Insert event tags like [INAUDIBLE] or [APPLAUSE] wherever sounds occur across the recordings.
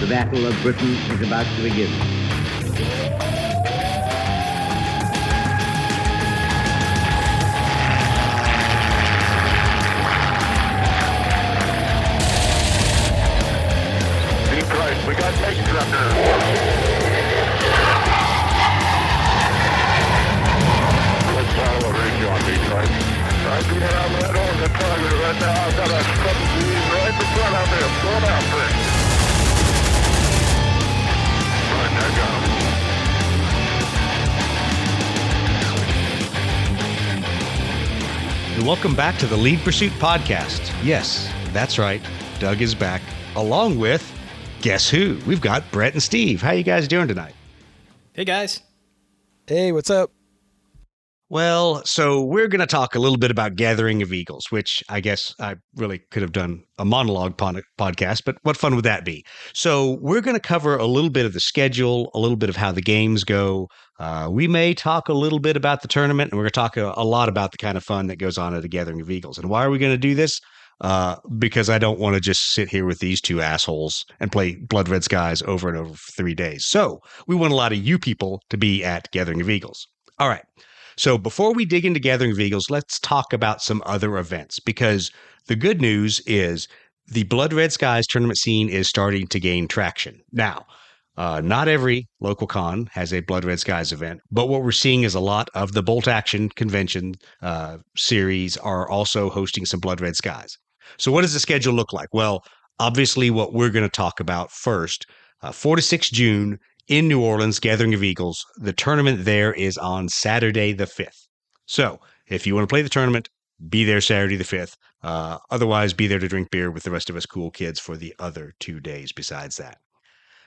The Battle of Britain is about to begin. Deep we got tanks up there. Let's follow a range on Detroit. I'm coming out right on the target right now. I've got a couple of right in front of me. I'm going after And welcome back to the Lead Pursuit Podcast. Yes, that's right. Doug is back, along with guess who? We've got Brett and Steve. How you guys doing tonight? Hey guys. Hey, what's up? Well, so we're going to talk a little bit about Gathering of Eagles, which I guess I really could have done a monologue pod- podcast, but what fun would that be? So we're going to cover a little bit of the schedule, a little bit of how the games go. Uh, we may talk a little bit about the tournament, and we're going to talk a, a lot about the kind of fun that goes on at a Gathering of Eagles. And why are we going to do this? Uh, because I don't want to just sit here with these two assholes and play Blood Red Skies over and over for three days. So we want a lot of you people to be at Gathering of Eagles. All right. So before we dig into Gathering of Eagles, let's talk about some other events because the good news is the Blood Red Skies tournament scene is starting to gain traction. Now, uh, not every local con has a Blood Red Skies event, but what we're seeing is a lot of the Bolt Action convention uh, series are also hosting some Blood Red Skies. So, what does the schedule look like? Well, obviously, what we're going to talk about first, uh, 4 to 6 June in New Orleans, Gathering of Eagles. The tournament there is on Saturday the 5th. So, if you want to play the tournament, be there Saturday the 5th. Uh, otherwise, be there to drink beer with the rest of us cool kids for the other two days besides that.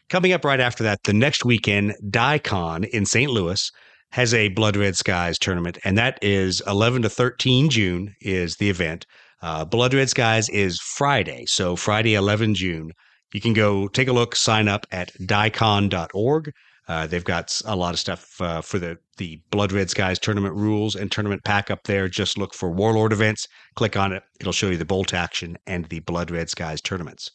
Coming up right after that, the next weekend, DieCon in St. Louis has a Blood Red Skies tournament, and that is 11 to 13 June is the event. Uh, Blood Red Skies is Friday, so Friday, 11 June. You can go take a look, sign up at dicon.org. Uh, they've got a lot of stuff uh, for the, the Blood Red Skies tournament rules and tournament pack up there. Just look for Warlord events, click on it. It'll show you the Bolt Action and the Blood Red Skies tournaments.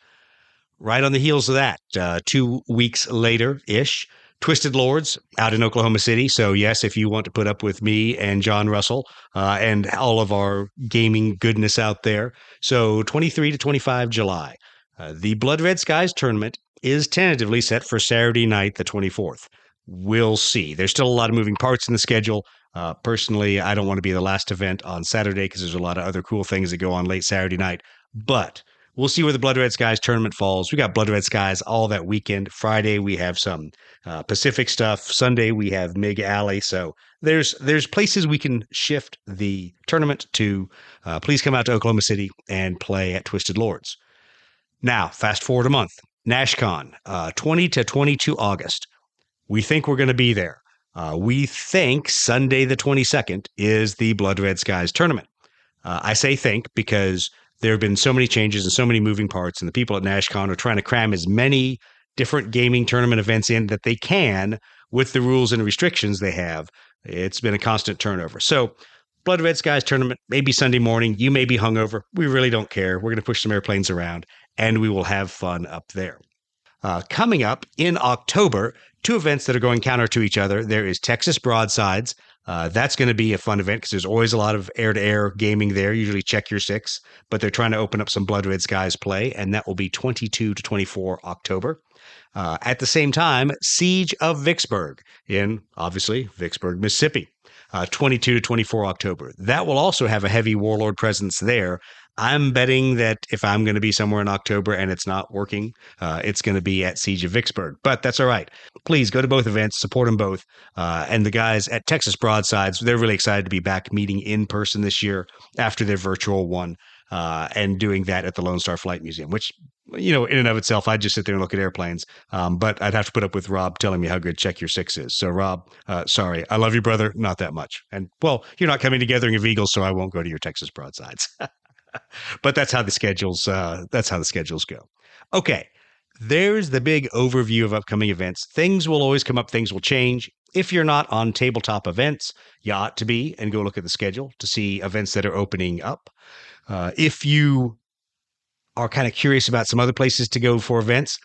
Right on the heels of that, uh, two weeks later ish, Twisted Lords out in Oklahoma City. So, yes, if you want to put up with me and John Russell uh, and all of our gaming goodness out there. So, 23 to 25 July. Uh, the Blood Red Skies tournament is tentatively set for Saturday night, the 24th. We'll see. There's still a lot of moving parts in the schedule. Uh, personally, I don't want to be the last event on Saturday because there's a lot of other cool things that go on late Saturday night. But we'll see where the Blood Red Skies tournament falls. We got Blood Red Skies all that weekend. Friday we have some uh, Pacific stuff. Sunday we have Mig Alley. So there's there's places we can shift the tournament to. Uh, please come out to Oklahoma City and play at Twisted Lords. Now, fast forward a month. NashCon, uh, 20 to 22 August. We think we're going to be there. Uh, we think Sunday the 22nd is the Blood Red Skies tournament. Uh, I say think because there have been so many changes and so many moving parts, and the people at NashCon are trying to cram as many different gaming tournament events in that they can with the rules and restrictions they have. It's been a constant turnover. So, Blood Red Skies tournament, maybe Sunday morning. You may be hungover. We really don't care. We're going to push some airplanes around and we will have fun up there. Uh, coming up in October, two events that are going counter to each other. There is Texas Broadsides. Uh, that's going to be a fun event because there's always a lot of air to air gaming there. Usually check your six, but they're trying to open up some Blood Red Skies play, and that will be 22 to 24 October. Uh, at the same time, Siege of Vicksburg in obviously Vicksburg, Mississippi. Uh, 22 to 24 October. That will also have a heavy warlord presence there. I'm betting that if I'm going to be somewhere in October and it's not working, uh, it's going to be at Siege of Vicksburg. But that's all right. Please go to both events, support them both. Uh, and the guys at Texas Broadsides, they're really excited to be back meeting in person this year after their virtual one uh, and doing that at the Lone Star Flight Museum, which, you know, in and of itself, I'd just sit there and look at airplanes. Um, but I'd have to put up with Rob telling me how good Check Your Six is. So, Rob, uh, sorry. I love you, brother. Not that much. And, well, you're not coming to Gathering of Eagles, so I won't go to your Texas Broadsides. [LAUGHS] [LAUGHS] but that's how the schedules uh, that's how the schedules go. Okay, there's the big overview of upcoming events. Things will always come up. Things will change. If you're not on tabletop events, you ought to be and go look at the schedule to see events that are opening up. Uh, if you are kind of curious about some other places to go for events,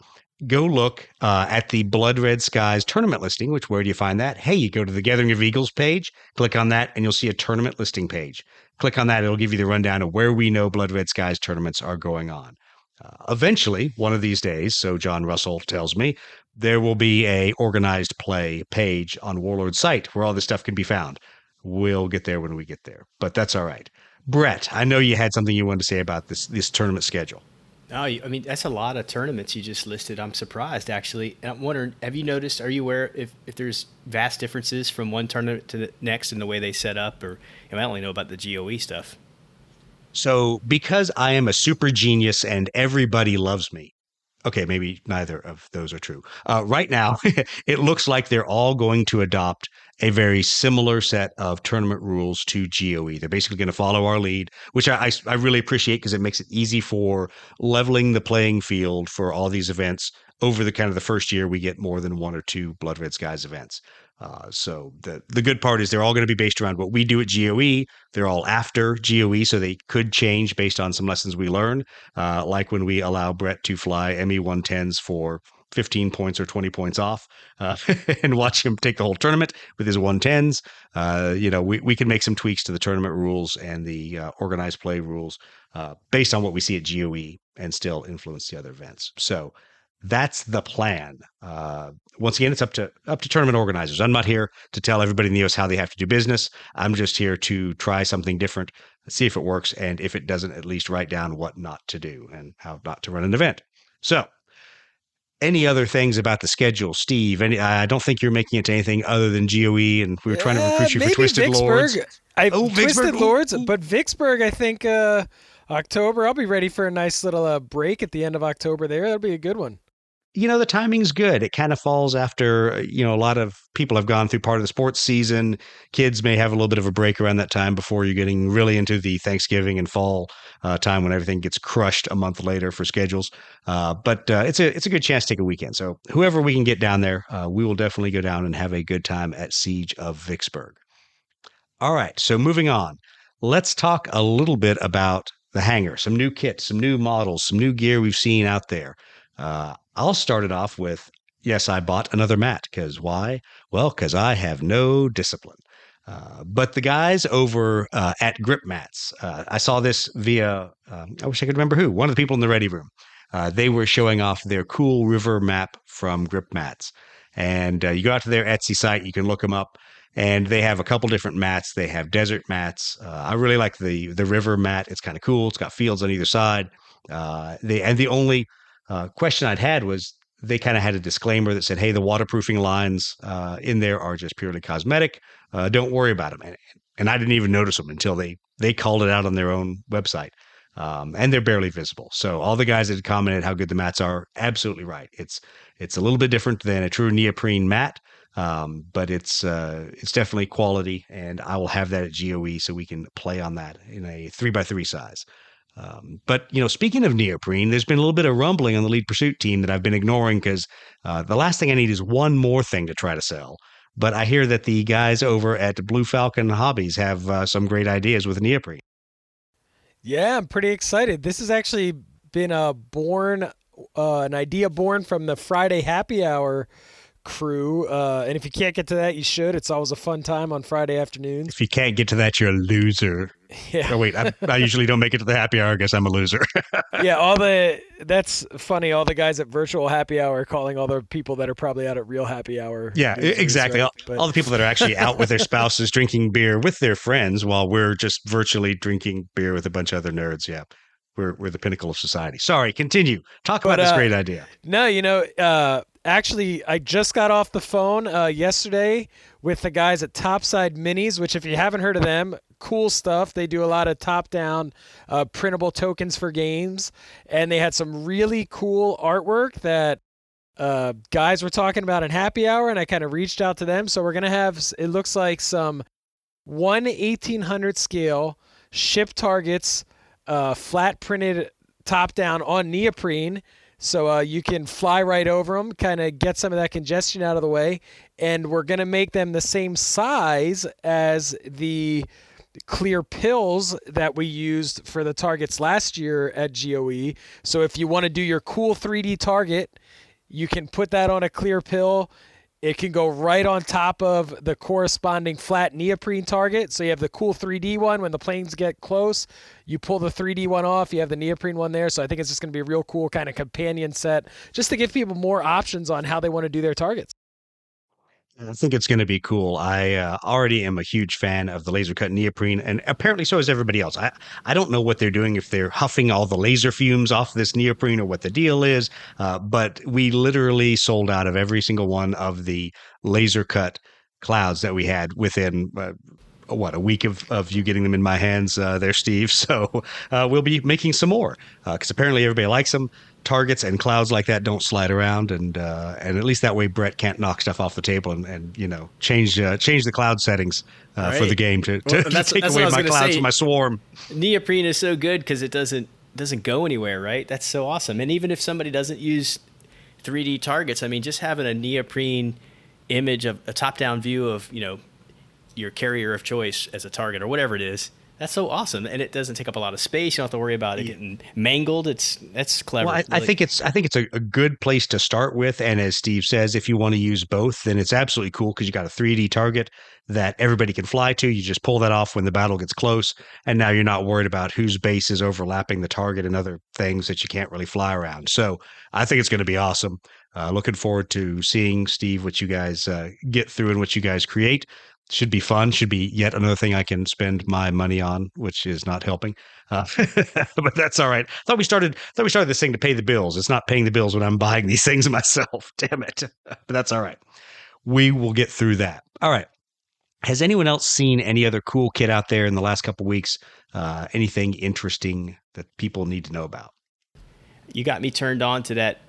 go look uh, at the Blood Red Skies tournament listing, which where do you find that? Hey, you go to the Gathering of Eagles page, click on that, and you'll see a tournament listing page. Click on that, it'll give you the rundown of where we know Blood Red Skies tournaments are going on. Uh, eventually, one of these days, so John Russell tells me, there will be a organized play page on Warlord's site where all this stuff can be found. We'll get there when we get there, but that's all right. Brett, I know you had something you wanted to say about this this tournament schedule. Oh, I mean that's a lot of tournaments you just listed. I'm surprised actually. And I'm wondering, have you noticed? Are you aware if, if there's vast differences from one tournament to the next in the way they set up? Or I only know about the GOE stuff. So because I am a super genius and everybody loves me, okay, maybe neither of those are true. Uh, right now, [LAUGHS] it looks like they're all going to adopt a very similar set of tournament rules to GOE. They're basically going to follow our lead, which I, I, I really appreciate because it makes it easy for leveling the playing field for all these events over the kind of the first year we get more than one or two Blood Red Skies events. Uh, so the the good part is they're all going to be based around what we do at GOE. They're all after GOE, so they could change based on some lessons we learn. Uh, like when we allow Brett to fly ME 110s for 15 points or 20 points off uh, [LAUGHS] and watch him take the whole tournament with his 110s. Uh, you know, we, we can make some tweaks to the tournament rules and the uh, organized play rules uh, based on what we see at GOE and still influence the other events. So that's the plan. Uh, once again, it's up to up to tournament organizers. I'm not here to tell everybody in the US how they have to do business. I'm just here to try something different, see if it works, and if it doesn't, at least write down what not to do and how not to run an event. So, any other things about the schedule, Steve? Any? I don't think you're making it to anything other than GOE, and we were trying to recruit you for Twisted Vicksburg. Lords. I oh, Twisted Lords, but Vicksburg, I think uh, October. I'll be ready for a nice little uh, break at the end of October. There, that'll be a good one you know the timing's good. It kind of falls after uh, you know a lot of people have gone through part of the sports season. Kids may have a little bit of a break around that time before you're getting really into the thanksgiving and fall uh, time when everything gets crushed a month later for schedules. Uh, but uh, it's a it's a good chance to take a weekend. So whoever we can get down there uh, we will definitely go down and have a good time at siege of vicksburg. All right so moving on. Let's talk a little bit about the hangar. Some new kits some new models some new gear we've seen out there. Uh, I'll start it off with yes, I bought another mat. Because why? Well, because I have no discipline. Uh, but the guys over uh, at Grip Mats, uh, I saw this via, um, I wish I could remember who, one of the people in the ready room. Uh, they were showing off their cool river map from Grip Mats. And uh, you go out to their Etsy site, you can look them up. And they have a couple different mats. They have desert mats. Uh, I really like the the river mat. It's kind of cool. It's got fields on either side. they and the only uh, question I'd had was they kind of had a disclaimer that said, "Hey, the waterproofing lines uh, in there are just purely cosmetic. Uh, don't worry about them." And, and, I didn't even notice them until they they called it out on their own website, um, and they're barely visible. So all the guys that had commented how good the mats are, absolutely right. It's it's a little bit different than a true neoprene mat, um, but it's uh, it's definitely quality, and I will have that at GOE so we can play on that in a three by three size. Um, but you know, speaking of neoprene, there's been a little bit of rumbling on the lead pursuit team that I've been ignoring because uh, the last thing I need is one more thing to try to sell. But I hear that the guys over at Blue Falcon Hobbies have uh, some great ideas with neoprene. Yeah, I'm pretty excited. This has actually been a born, uh, an idea born from the Friday Happy Hour crew. Uh, and if you can't get to that, you should. It's always a fun time on Friday afternoons. If you can't get to that, you're a loser. [LAUGHS] Yeah. Oh wait, I, I usually don't make it to the happy hour. I guess I'm a loser. [LAUGHS] yeah, all the that's funny. All the guys at virtual happy hour calling all the people that are probably out at real happy hour. Yeah, losers, exactly. Right? All, but, all the people that are actually out with their [LAUGHS] spouses drinking beer with their friends while we're just virtually drinking beer with a bunch of other nerds. Yeah we're we're the pinnacle of society. Sorry, continue. Talk about but, this uh, great idea. No, you know, uh, actually, I just got off the phone uh, yesterday with the guys at Topside Minis, which, if you haven't heard of them, cool stuff. They do a lot of top down uh, printable tokens for games. And they had some really cool artwork that uh, guys were talking about in happy hour. And I kind of reached out to them. So we're going to have, it looks like some 1 1800 scale ship targets, uh, flat printed top down on neoprene so uh, you can fly right over them, kind of get some of that congestion out of the way. And we're going to make them the same size as the clear pills that we used for the targets last year at GOE. So if you want to do your cool 3D target, You can put that on a clear pill. It can go right on top of the corresponding flat neoprene target. So you have the cool 3D one when the planes get close. You pull the 3D one off, you have the neoprene one there. So I think it's just going to be a real cool kind of companion set just to give people more options on how they want to do their targets. I think it's going to be cool. I uh, already am a huge fan of the laser cut neoprene, and apparently so is everybody else. I, I don't know what they're doing, if they're huffing all the laser fumes off this neoprene or what the deal is, uh, but we literally sold out of every single one of the laser cut clouds that we had within. Uh, what a week of, of you getting them in my hands uh, there steve [LAUGHS] so uh, we'll be making some more because uh, apparently everybody likes them targets and clouds like that don't slide around, and uh, and at least that way Brett can't knock stuff off the table and, and you know change uh, change the cloud settings uh, right. for the game to, to, well, to take away my clouds say. my swarm. Neoprene is so good because it doesn't doesn't go anywhere, right? That's so awesome. And even if somebody doesn't use 3D targets, I mean, just having a neoprene image of a top down view of you know your carrier of choice as a target or whatever it is that's so awesome, and it doesn't take up a lot of space. You don't have to worry about it getting mangled. It's that's clever. Well, I, really. I think it's I think it's a, a, good place to start with. And as Steve says, if you want to use both, then it's absolutely cool because you got a 3D target that everybody can fly to. You just pull that off when the battle gets close, and now you're not worried about whose base is overlapping the target and other things that you can't really fly around. So I think it's going to be awesome. Uh, looking forward to seeing Steve what you guys uh, get through and what you guys create should be fun. Should be yet another thing I can spend my money on, which is not helping. Uh, [LAUGHS] but that's all right. I thought we started. thought we started this thing to pay the bills. It's not paying the bills when I'm buying these [LAUGHS] things myself. Damn it! [LAUGHS] but that's all right. We will get through that. All right. Has anyone else seen any other cool kit out there in the last couple weeks? Uh, anything interesting that people need to know about? You got me turned on to that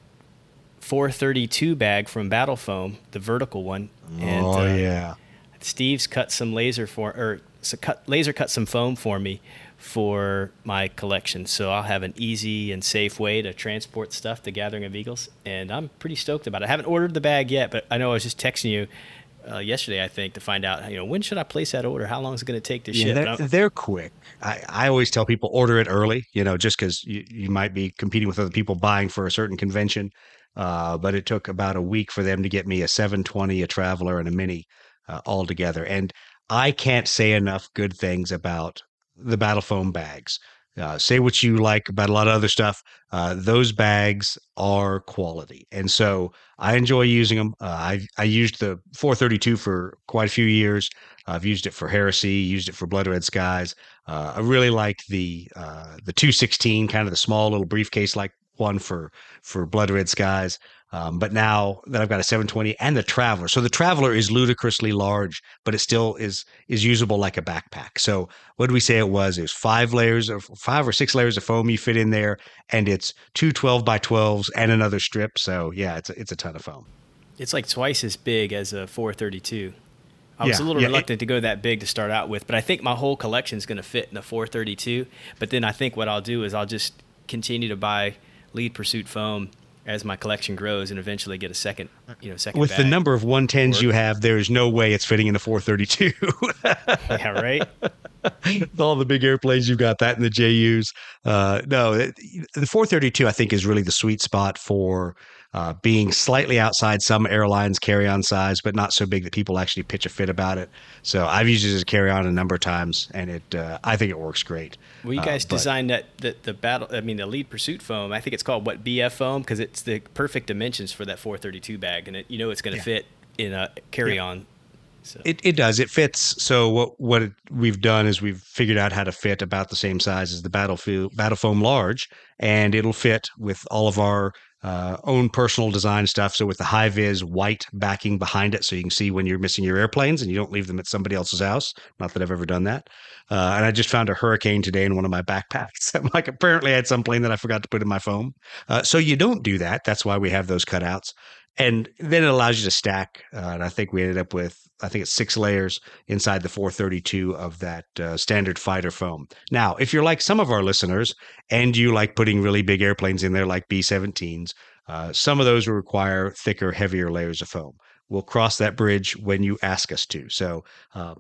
432 bag from Battle Foam, the vertical one. And, oh uh, yeah Steve's cut some laser for or so cut laser cut some foam for me for my collection. So I'll have an easy and safe way to transport stuff to Gathering of Eagles, and I'm pretty stoked about it. I haven't ordered the bag yet, but I know I was just texting you uh, yesterday, I think, to find out, you know, when should I place that order? How long is it going to take to yeah, ship? They're, they're quick. I, I always tell people order it early, you know, just because you, you might be competing with other people buying for a certain convention. Uh, but it took about a week for them to get me a 720, a Traveler, and a Mini uh, altogether. And I can't say enough good things about the Battle Foam bags. Uh, say what you like about a lot of other stuff. Uh, those bags are quality, and so I enjoy using them. Uh, I I used the 432 for quite a few years. I've used it for Heresy, used it for Blood Red Skies. Uh, I really like the uh, the 216, kind of the small little briefcase like one for for Blood Red Skies. Um, but now that I've got a 720 and the Traveler, so the Traveler is ludicrously large, but it still is is usable like a backpack. So what did we say it was? It was five layers of five or six layers of foam you fit in there, and it's two 12 by 12s and another strip. So yeah, it's a, it's a ton of foam. It's like twice as big as a 432. I was yeah, a little yeah, reluctant it, to go that big to start out with, but I think my whole collection is going to fit in the 432. But then I think what I'll do is I'll just continue to buy lead pursuit foam as my collection grows and eventually get a second, you know, second. With the number of 110s you have, there is no way it's fitting in the 432. [LAUGHS] yeah, right. With [LAUGHS] all the big airplanes you've got that in the JUs. Uh, no, it, the 432 I think is really the sweet spot for uh, being slightly outside some airlines carry on size, but not so big that people actually pitch a fit about it. So I've used it as a carry on a number of times, and it uh, I think it works great. Well, you uh, guys uh, designed that the, the battle. I mean, the lead pursuit foam. I think it's called what BF foam because it's the perfect dimensions for that 432 bag, and it, you know it's going to yeah. fit in a carry on. Yeah. So. It, it does. It fits. So what what it, we've done is we've figured out how to fit about the same size as the battlefield battle foam large, and it'll fit with all of our uh, own personal design stuff. So with the high vis white backing behind it, so you can see when you're missing your airplanes and you don't leave them at somebody else's house. Not that I've ever done that. Uh, and I just found a hurricane today in one of my backpacks. [LAUGHS] I'm like, apparently I had some plane that I forgot to put in my foam. Uh, so you don't do that. That's why we have those cutouts. And then it allows you to stack. Uh, and I think we ended up with, I think it's six layers inside the 432 of that uh, standard fighter foam. Now, if you're like some of our listeners and you like putting really big airplanes in there, like B 17s, uh, some of those will require thicker, heavier layers of foam. We'll cross that bridge when you ask us to. So, uh,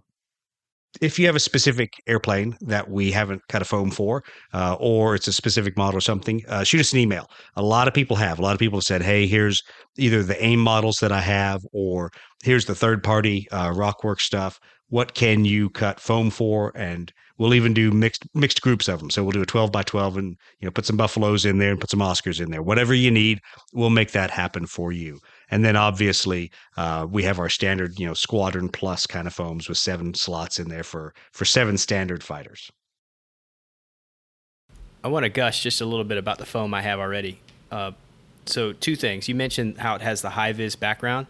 if you have a specific airplane that we haven't cut a foam for, uh, or it's a specific model or something, uh, shoot us an email. A lot of people have. A lot of people have said, "Hey, here's either the AIM models that I have, or here's the third party uh, Rockwork stuff. What can you cut foam for?" And we'll even do mixed mixed groups of them. So we'll do a 12 by 12 and you know put some buffaloes in there and put some Oscars in there. Whatever you need, we'll make that happen for you. And then obviously uh, we have our standard you know squadron plus kind of foams with seven slots in there for for seven standard fighters. I want to gush just a little bit about the foam I have already. Uh, so two things. You mentioned how it has the high vis background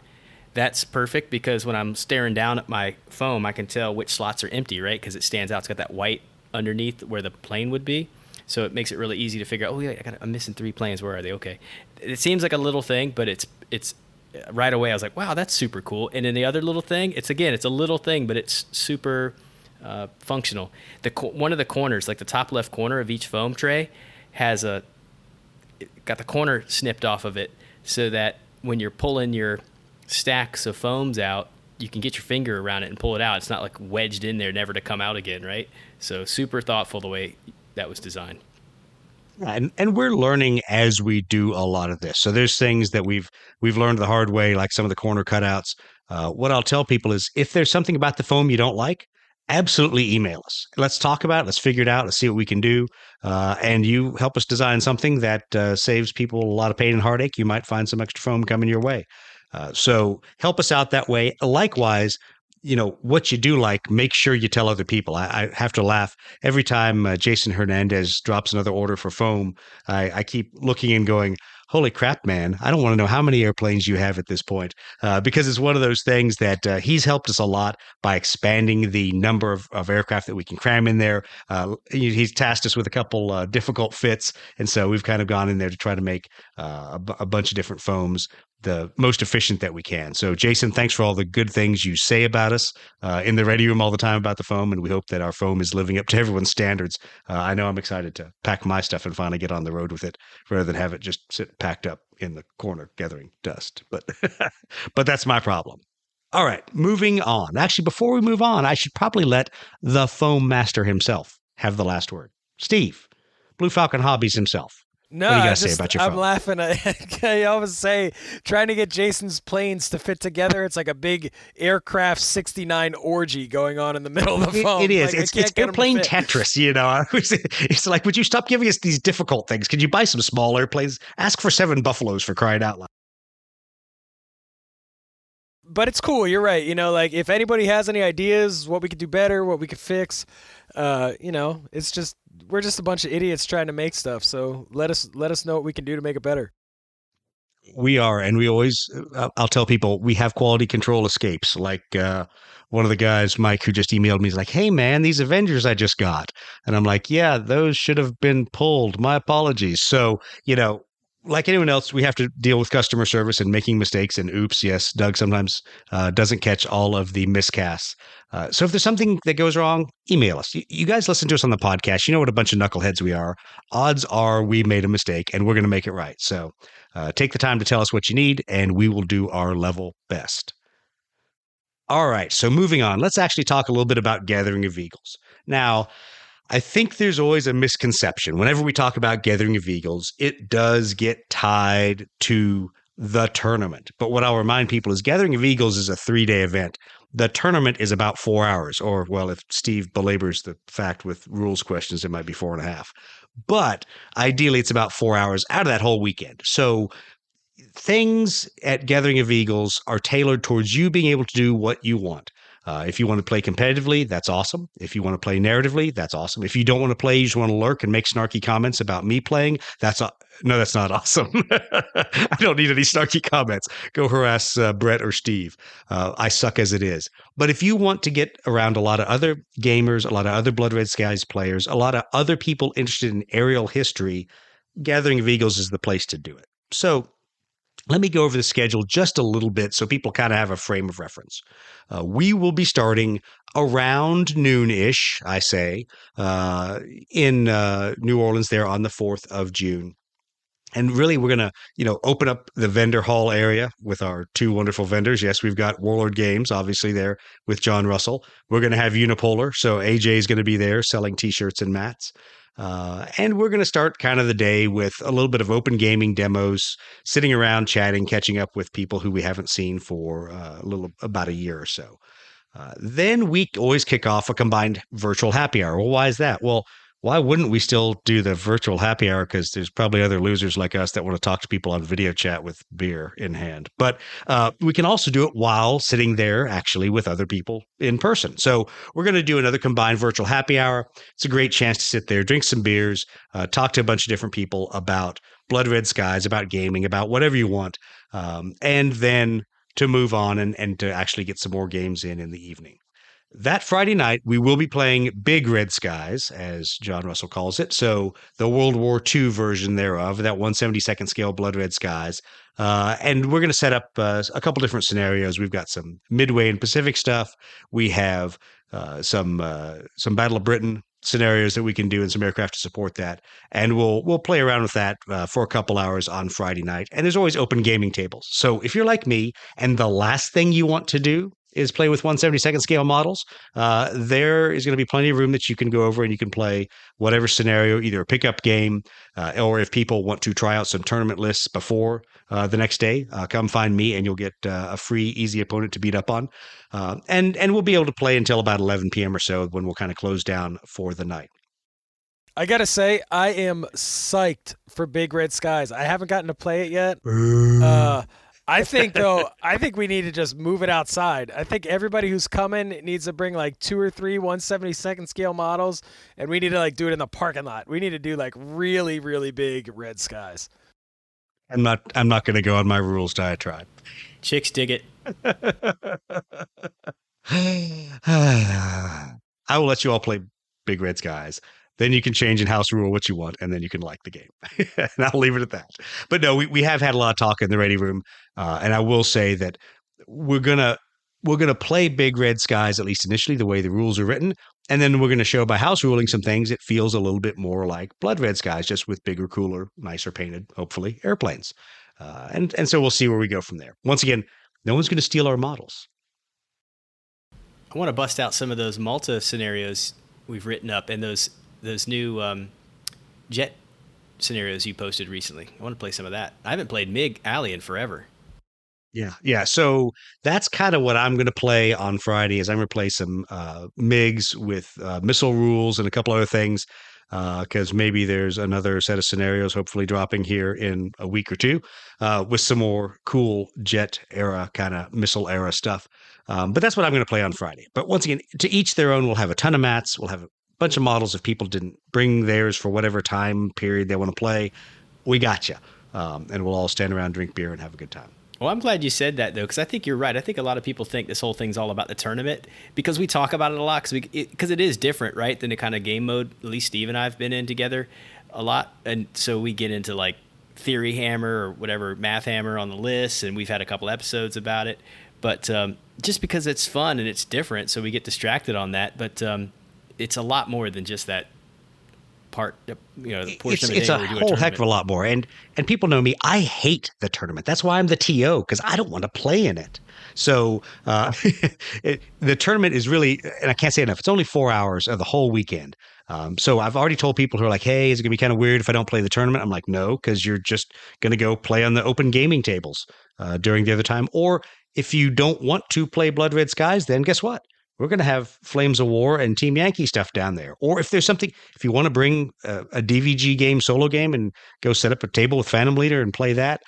that's perfect because when I'm staring down at my foam, I can tell which slots are empty, right? Because it stands out. It's got that white underneath where the plane would be. So it makes it really easy to figure out. Oh yeah, I got, I'm missing three planes. Where are they? Okay, it seems like a little thing, but it's it's right away. I was like, wow, that's super cool. And then the other little thing, it's again, it's a little thing, but it's super uh, functional. The one of the corners, like the top left corner of each foam tray, has a got the corner snipped off of it, so that when you're pulling your stacks of foams out, you can get your finger around it and pull it out. It's not like wedged in there, never to come out again, right? So super thoughtful the way that was designed. And and we're learning as we do a lot of this. So there's things that we've we've learned the hard way, like some of the corner cutouts. Uh, what I'll tell people is, if there's something about the foam you don't like, absolutely email us. Let's talk about it. Let's figure it out. Let's see what we can do. Uh, and you help us design something that uh, saves people a lot of pain and heartache. You might find some extra foam coming your way. Uh, so help us out that way. Likewise, you know what you do like make sure you tell other people. I, I have to laugh. Every time uh, jason hernandez drops another order for foam I, I, keep looking and going holy crap man. I don't want to know how many airplanes you have at this point uh, because it's one of those things that uh, he's helped us a lot by expanding the number of, of aircraft that we can cram in there. Uh, he's tasked us with a couple uh, difficult fits and so we've kind of gone in there to try to make uh, a, b- a bunch of different foams the most efficient that we can. So, Jason, thanks for all the good things you say about us uh, in the ready room all the time about the foam, and we hope that our foam is living up to [LAUGHS] everyone's standards. Uh, I know I'm excited to pack my stuff and finally get on the road with it, rather than have it just sit packed up in the corner gathering dust. But, [LAUGHS] but that's my problem. All right, moving on. Actually, before we move on, I should probably let the foam master himself have the last word. Steve, Blue Falcon Hobbies himself. No, what do you got to say about your I'm phone? laughing. [LAUGHS] I always say trying to get Jason's planes to fit together. It's like a big aircraft 69 orgy going on in the [LAUGHS] middle of the It- phone. it is. Like, it's it's get 'em to airplane. Tetris. You know, [LAUGHS] it's like, would you stop giving us these difficult things? Could you buy some small airplanes? Ask for seven buffaloes for crying out loud. but it's cool. You're right. You know, like if anybody has any ideas, what we could do better, what we could fix, uh, you know, it's just we're just a bunch of idiots trying to make stuff. So let us let us know what we can do to make it better. We are, and we always. I'll tell people we have quality control escapes. Like uh, one of the guys, Mike, who just emailed me, is like, "Hey, man, these Avengers I just got," and I'm like, "Yeah, those should have been pulled. My apologies." So you know. Like anyone else, we have to deal with customer service and making mistakes. And oops, yes, Doug sometimes uh, doesn't catch all of the miscasts. Uh, so if there's something that goes wrong, email us. You, you guys listen to us on the podcast. You know what a bunch of knuckleheads we are. Odds are we made a mistake and we're going to make it right. So uh, take the time to tell us what you need, and we will do our level best. All right, so moving on, let's actually talk a little bit about Gathering of Eagles. Now, I think there's always a misconception. Whenever we talk about Gathering of Eagles, it does get tied to the tournament. But what I'll remind people is Gathering of Eagles is a three day event. The tournament is about four hours, or, well, if Steve belabors the fact with rules questions, it might be four and a half. But ideally, it's about four hours out of that whole weekend. So things at Gathering of Eagles are tailored towards you being able to do what you want. Uh, if you want to play competitively, that's awesome. If you want to play narratively, that's awesome. If you don't want to play, you just want to lurk and make snarky comments about me playing, that's no, that's not [LAUGHS] awesome. I don't need any snarky comments. Go harass uh, Brett or Steve. Uh, I suck as it is. But if you want to get around a lot of other gamers, a lot of other Blood Red Skies players, a lot of other people interested in aerial history, Gathering of Eagles is the place to do it. So let me go over the schedule just a little bit so people kind of have a frame of reference. Uh, we will be starting around noon ish, I say, uh, in uh, New Orleans there on the 4th of June. and really we're going to you know open up the vendor hall area with our two wonderful vendors yes we've got warlord games obviously there with john russell we're going to have unipolar so aj is going to be there selling t-shirts and mats uh, and we're going to start kind of the day with a little bit of open gaming demos sitting around chatting catching up with people who we haven't seen for uh, a little about a year or so. Uh, then we always kick off a combined virtual happy hour. Well why is that? Well why wouldn't we still do the virtual happy hour? Because there's probably other losers like us that want to talk to people on video chat with beer in hand. But uh, we can also do it while sitting there actually with other people in person. So we're going to do another combined virtual happy hour. It's a great chance to sit there, drink some beers, uh, talk to a bunch of different people about Blood Red Skies, about gaming, about whatever you want, um, and then to move on and, and to actually get some more games in in the evening. That Friday night, we will be playing Big Red Skies, as John Russell calls it. So, the World War II version thereof, that 172nd scale Blood Red Skies. Uh, and we're going to set up uh, a couple different scenarios. We've got some Midway and Pacific stuff. We have uh, some uh, some Battle of Britain scenarios that we can do and some aircraft to support that. And we'll we'll play around with that uh, for a couple hours on Friday night. And there's always open gaming tables. So if you're like me and the last thing you want to do is play with 172nd scale models, uh, there is going to be plenty of room that you can go over and you can play whatever scenario, either a pickup game, uh, or if people want to try out some tournament lists before uh, the next day, uh, come find me and you'll get uh, a free, easy opponent to beat up on. Uh, and and we'll be able to play until about 11 p.m. or so when we'll kind of close down for the night. I gotta say, I am psyched for Big Red Skies. I haven't gotten to play it yet. I think though, I think we need to just move it outside. I think everybody who's coming needs to bring like two or three 172nd scale models, and we need to like do it in the parking lot. We need to do like really, really big red skies. I'm not. I'm not going to go on my rules diatribe. Chicks dig it. [LAUGHS] I will let you all play Big Red Skies. Then you can change in house rule what you want, and then you can like the game. [LAUGHS] and I'll leave it at that. But no, we, we have had a lot of talk in the ready room, uh, and I will say that we're gonna we're gonna play Big Red Skies at least initially the way the rules are written, and then we're gonna show by house ruling some things. It feels a little bit more like Blood Red Skies, just with bigger, cooler, nicer painted, hopefully airplanes. Uh, and and so we'll see where we go from there. Once again, no one's to steal our models. I want to bust out some of those Malta scenarios we've written up and those those new um, jet scenarios you posted recently. I want to play some of that. I haven't played MiG Alley in forever. Yeah, yeah. So that's kind of what I'm going to play on Friday. Is I'm going to play some uh, MIGs with uh, missile rules and a couple other things because uh, maybe there's another set of scenarios hopefully dropping here in a week or two uh, with some more cool jet era kind of missile era stuff. Um, but that's what I'm going to play on Friday. But once again, to each their own. We'll have a ton of mats. We'll have bunch of models if people didn't bring theirs for whatever time period they want to play. We got you. Um, and we'll all stand around, drink beer, and have a good time. Well, I'm glad you said that though, because I think you're right. I think a lot of people think this whole thing's all about the tournament because we talk about it a lot because because it, it is different, right, than the kind of game mode at least Steve and I've been in together a lot, and so we get into like theory hammer or whatever math hammer on the list, and we've had a couple episodes about it. But um, just because it's fun and it's different, so we get distracted on that. But um, it's a lot more than just that part you know the portion it's, of it's a whole a heck of a lot more. And and people know me. I hate the tournament. That's why i'm the to because i don't want to play in it. So uh, [LAUGHS] it, the tournament is really and i can't say enough it's only four hours of the whole weekend. Um, so i've already told people who are like hey is it going to be kind of weird if i don't play the tournament? I'm like no because you're just going to go play on the open gaming tables uh, during the other time. Or if you don't want to play blood red skies then guess what we're going to have Flames of War and Team Yankee stuff down there. Or if there's something, if you want to bring a, a, DVG game, solo game, and go set up a table with Phantom Leader and play that,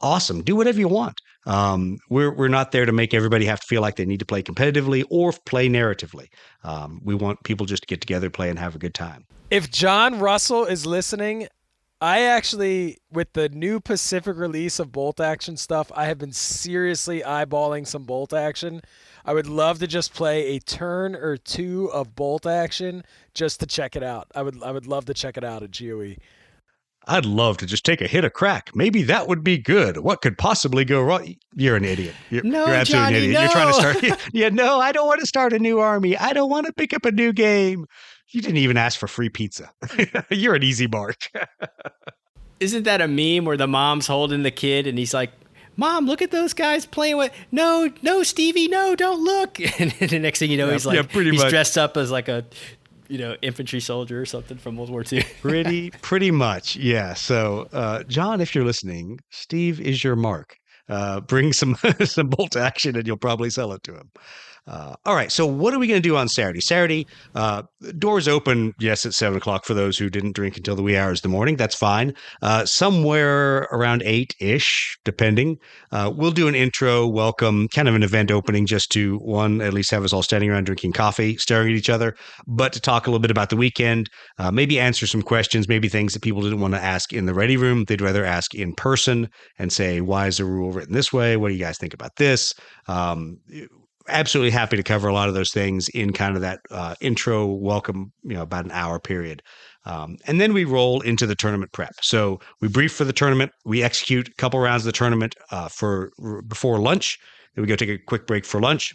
awesome. Do whatever you want. Um, we're we're not there to make everybody have to feel like they need to play competitively or play narratively. Um, we want people just to get together, play, and have a good time. If John Russell is listening, I actually, with the new Pacific release of bolt action stuff, I have been seriously eyeballing some bolt action I would love to just play a turn or two of bolt action just to check it out. I would I would love to check it out at GOE. I'd love to just take a hit of crack. Maybe that would be good. What could possibly go wrong? You're an idiot. You're, no, you're absolutely Johnny, an idiot. No. You're trying to start. [LAUGHS] yeah, no, I don't want to start a new army. I don't want to pick up a new game. You didn't even ask for free pizza. [LAUGHS] you're an easy mark. [LAUGHS] Isn't that a meme where the mom's holding the kid and he's like, Mom, look at those guys playing with. No, no, Stevie, no, don't look. [LAUGHS] And the next thing you know, Yeah, he's like, yeah, pretty he's much. dressed up as like a, you know, infantry soldier or something from World War II. [LAUGHS] pretty pretty much yeah so uh, john if you're listening steve is your mark uh, bring some [LAUGHS] some bolt action and you'll probably sell it to him uh, all right so what are we going to do on saturday saturday uh, doors open yes at 7 o'clock for those who didn't drink until the wee hours of the morning that's fine uh, somewhere around 8-ish depending uh, we'll do an intro welcome kind of an event opening just to one at least have us all standing around drinking coffee staring at each other but to talk a little bit about the weekend uh, maybe answer some questions, maybe things that people didn't want to ask in the ready room. They'd rather ask in person and say, why is the rule written this way? What do you guys think about this? Um, absolutely happy to cover a lot of those things in kind of that uh, intro welcome, you know, about an hour period. Um, and then we roll into the tournament prep. So we brief for the tournament. We execute a couple rounds of the tournament uh, for before lunch. Then we go take a quick break for lunch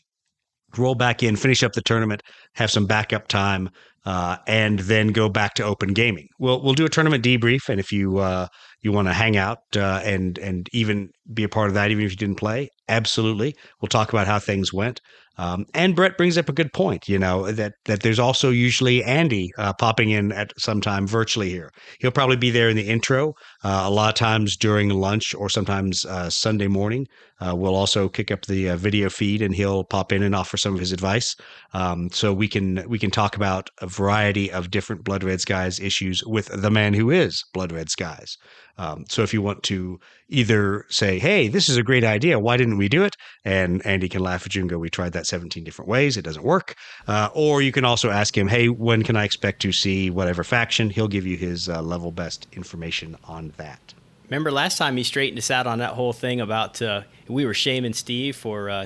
roll back in, finish up the tournament, have some backup time, uh, and then go back to open gaming. We'll we'll do a tournament debrief, and if you uh, you want to hang out uh, and and even be a part of that, even if you didn't play, absolutely, we'll talk about how things went. Um, and Brett brings up a good point, you know, that that there's also usually Andy uh, popping in at some time virtually here. He'll probably be there in the intro. Uh, a lot of times during lunch or sometimes uh, Sunday morning. Uh, we'll also kick up the uh, video feed, and he'll pop in and offer some of his advice. Um, so we can we can talk about a variety of different Blood Red Skies issues with the man who is Blood Red Skies. Um, so if you want to either say, "Hey, this is a great idea. Why didn't we do it?" and Andy can laugh at you and go, "We tried that 17 different ways. It doesn't work." Uh, or you can also ask him, "Hey, when can I expect to see whatever faction?" He'll give you his uh, level best information on that. Remember last time he straightened us out on that whole thing about uh, we were shaming Steve for uh,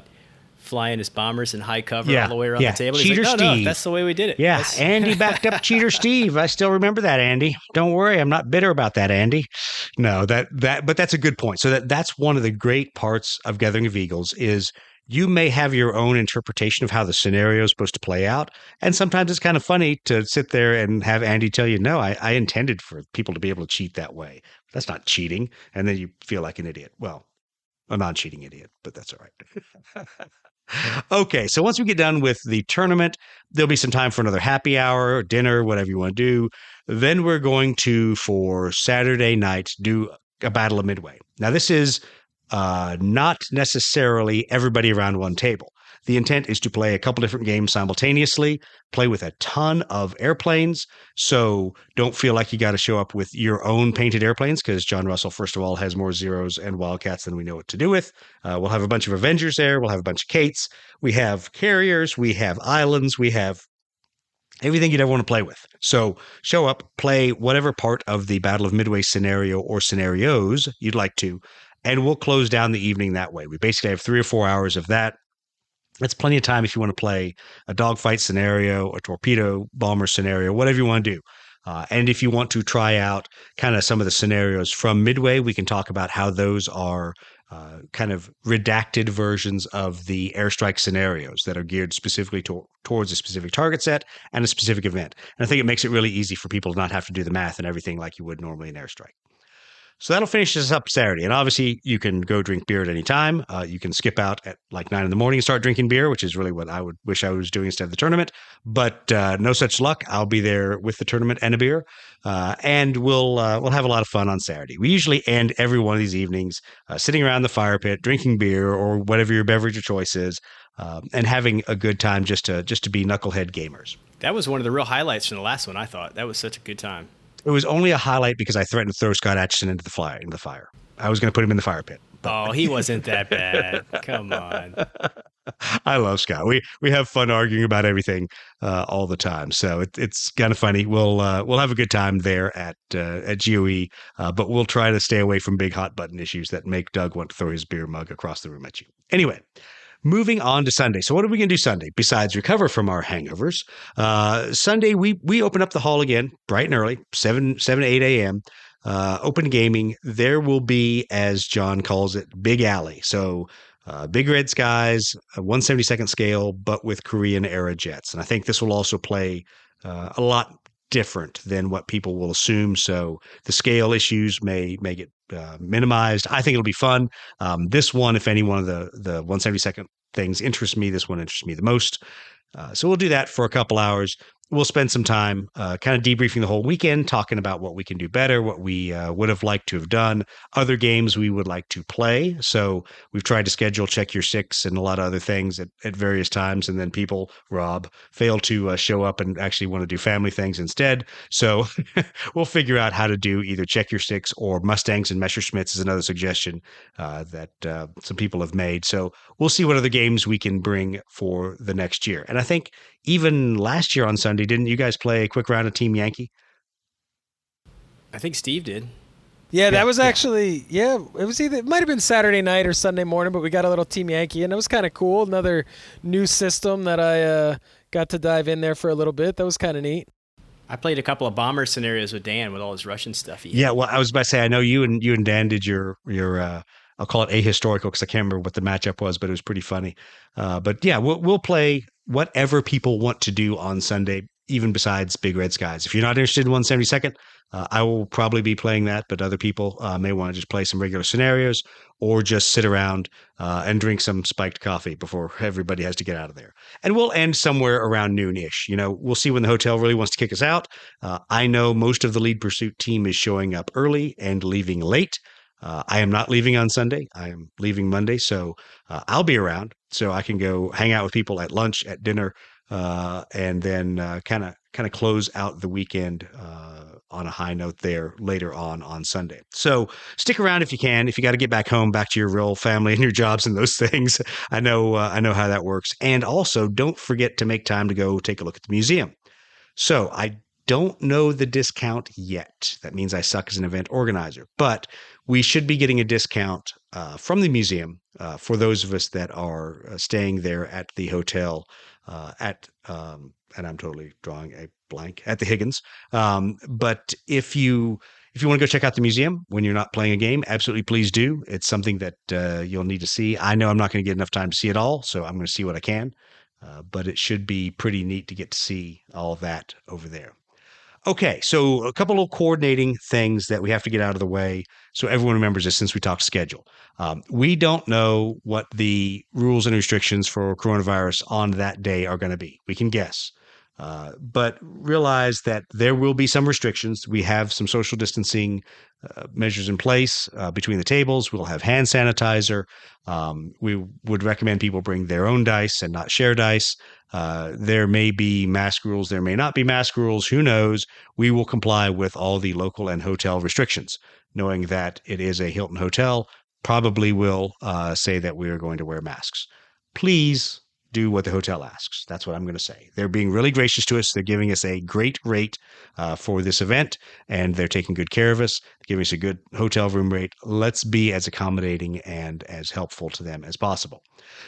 flying his bombers in high cover Yeah, all the way around yeah. the table. He's Cheater like, no, no, Steve. that's the way we did it. Yeah, That's- Andy [LAUGHS] backed up cheater Steve. I still remember that, Andy. Don't worry, I'm not bitter about that, Andy. No, that that but that's a good point. So that that's one of the great parts of Gathering of Eagles is you may have your own interpretation of how the scenario is supposed to play out. And sometimes it's kind of funny to sit there and have Andy tell you, no, I, I intended for people to be able to cheat that way. That's not cheating. And then you feel like an idiot. Well, a non cheating idiot, but that's all right. [LAUGHS] okay, so once we get done with the tournament, there'll be some time for another happy hour, dinner, whatever you want to do. Then we're going to, for Saturday night, do a Battle of Midway. Now, this is uh, not necessarily everybody around one table. The intent is to play a couple different games simultaneously, play with a ton of airplanes. So don't feel like you got to show up with your own painted airplanes because John Russell, first of all, has more zeros and wildcats than we know what to do with. Uh, we'll have a bunch of Avengers there. We'll have a bunch of Kates. We have carriers. We have islands. We have everything you'd ever want to play with. So show up, play whatever part of the Battle of Midway scenario or scenarios you'd like to, and we'll close down the evening that way. We basically have three or four hours of that. That's plenty of time if you want to play a dogfight scenario, a torpedo bomber scenario, whatever you want to do. Uh, and if you want to try out kind of some of the scenarios from Midway, we can talk about how those are uh, kind of redacted versions of the airstrike scenarios that are geared specifically to- towards a specific target set and a specific event. And I think it makes it really easy for people to not have to do the math and everything like you would normally in airstrike. So that'll finish us up Saturday. And obviously, you can go drink beer at any time. Uh, you can skip out at like nine in the morning and start drinking beer, which is really what I would wish I was doing instead of the tournament. But uh, no such luck. I'll be there with the tournament and a beer, uh, and we'll uh, we'll have a lot of fun on Saturday. We usually end every one of these evenings uh, sitting around the fire pit, drinking beer or whatever your beverage of choice is, um, and having a good time just to just to be knucklehead gamers. That was one of the real highlights from the last one. I thought that was such a good time. It was only a highlight because I threatened to throw Scott Atchison into the fire. Into the fire. I was going to put him in the fire pit. Oh, he wasn't that bad. [LAUGHS] Come on. I love Scott. We we have fun arguing about everything uh, all the time, so it, it's kind of funny. We'll uh, we'll have a good time there at uh, at GOE, uh, but we'll try to stay away from big hot button issues that make Doug want to throw his beer mug across the room at you. Anyway. Moving on to Sunday. So, what are we going to do Sunday besides recover from our hangovers? Uh, Sunday, we we open up the hall again, bright and early, seven seven eight a.m. Uh, open gaming. There will be, as John calls it, big alley. So uh, big red skies, a 172nd scale, but with Korean era jets. And I think this will also play uh, a lot different than what people will assume. So the scale issues may may get uh, minimized. I think it'll be fun. Um, this one, if any one of the the 172nd things interests me, this one interests me the most. Uh, so we'll do that for a couple hours we'll spend some time uh, kind of debriefing the whole weekend, talking about what we can do better, what we uh, would have liked to have done, other games we would like to play. So we've tried to schedule Check Your Six and a lot of other things at, at various times. And then people, Rob, fail to uh, show up and actually want to do family things instead. So [LAUGHS] we'll figure out how to do either Check Your Six or Mustangs and Messerschmitts is another suggestion uh, that uh, some people have made. So we'll see what other games we can bring for the next year. And I think even last year on Sunday, didn't you guys play a quick round of Team Yankee? I think Steve did. Yeah, that was actually yeah. It was either it might have been Saturday night or Sunday morning, but we got a little Team Yankee, and it was kind of cool. Another new system that I uh, got to dive in there for a little bit. That was kind of neat. I played a couple of bomber scenarios with Dan with all his Russian stuff. He had. Yeah, well, I was about to say I know you and you and Dan did your your uh, I'll call it ahistorical because I can't remember what the matchup was, but it was pretty funny. Uh, but yeah, we'll we'll play whatever people want to do on Sunday, even besides Big Red Skies. If you're not interested in 172nd, uh, I will probably be playing that, but other people uh, may want to just play some regular scenarios or just sit around uh, and drink some spiked coffee before [LAUGHS] everybody has to get out of there. And we'll end somewhere around noon ish. You know, we'll see when the hotel really wants to kick us out. Uh, I know most of the lead pursuit team is showing up early and leaving late. Uh, I am not leaving on Sunday. I am leaving Monday, so uh, I'll be around, so I can go hang out with people at lunch, at dinner, uh, and then kind of kind of close out the weekend uh, on a high note there later on on Sunday. So stick around if you can. If you got to get back home, back to your real family and your jobs and those [LAUGHS] things, I know uh, I know how that works. And also, don't forget to make time to go take a look at the museum. So I don't know the discount yet. That means I suck as an event organizer, but we should be getting a discount uh, from the museum uh, for those of us that are uh, staying there at the hotel uh, at, um, and I'm totally drawing a blank at the Higgins. Um, but if you if you want to go check out the museum when you're not playing a game, absolutely please do. It's something that uh, you'll need to see. I know I'm not going to get enough time to see it all, so I'm going to see what I can. Uh, but it should be pretty neat to get to see all that over there. Okay, so a couple of coordinating things that we have to get out of the way so everyone remembers this since we talked schedule. Um, we don't know what the rules and restrictions for coronavirus on that day are going to be. We can guess. Uh, but realize that there will be some restrictions. We have some social distancing uh, measures in place uh, between the tables. We'll have hand sanitizer. Um, we would recommend people bring their own dice and not share dice. Uh, there may be mask rules, there may not be mask rules. Who knows? We will comply with all the local and hotel restrictions, knowing that it is a Hilton hotel. Probably will uh, say that we are going to wear masks. Please do what the hotel asks. That's what I'm going to say. They're being really gracious to us. They're giving us a great rate uh, for this event, and they're taking good care of us, giving us a good hotel room rate. Let's be as accommodating and as helpful to them as possible.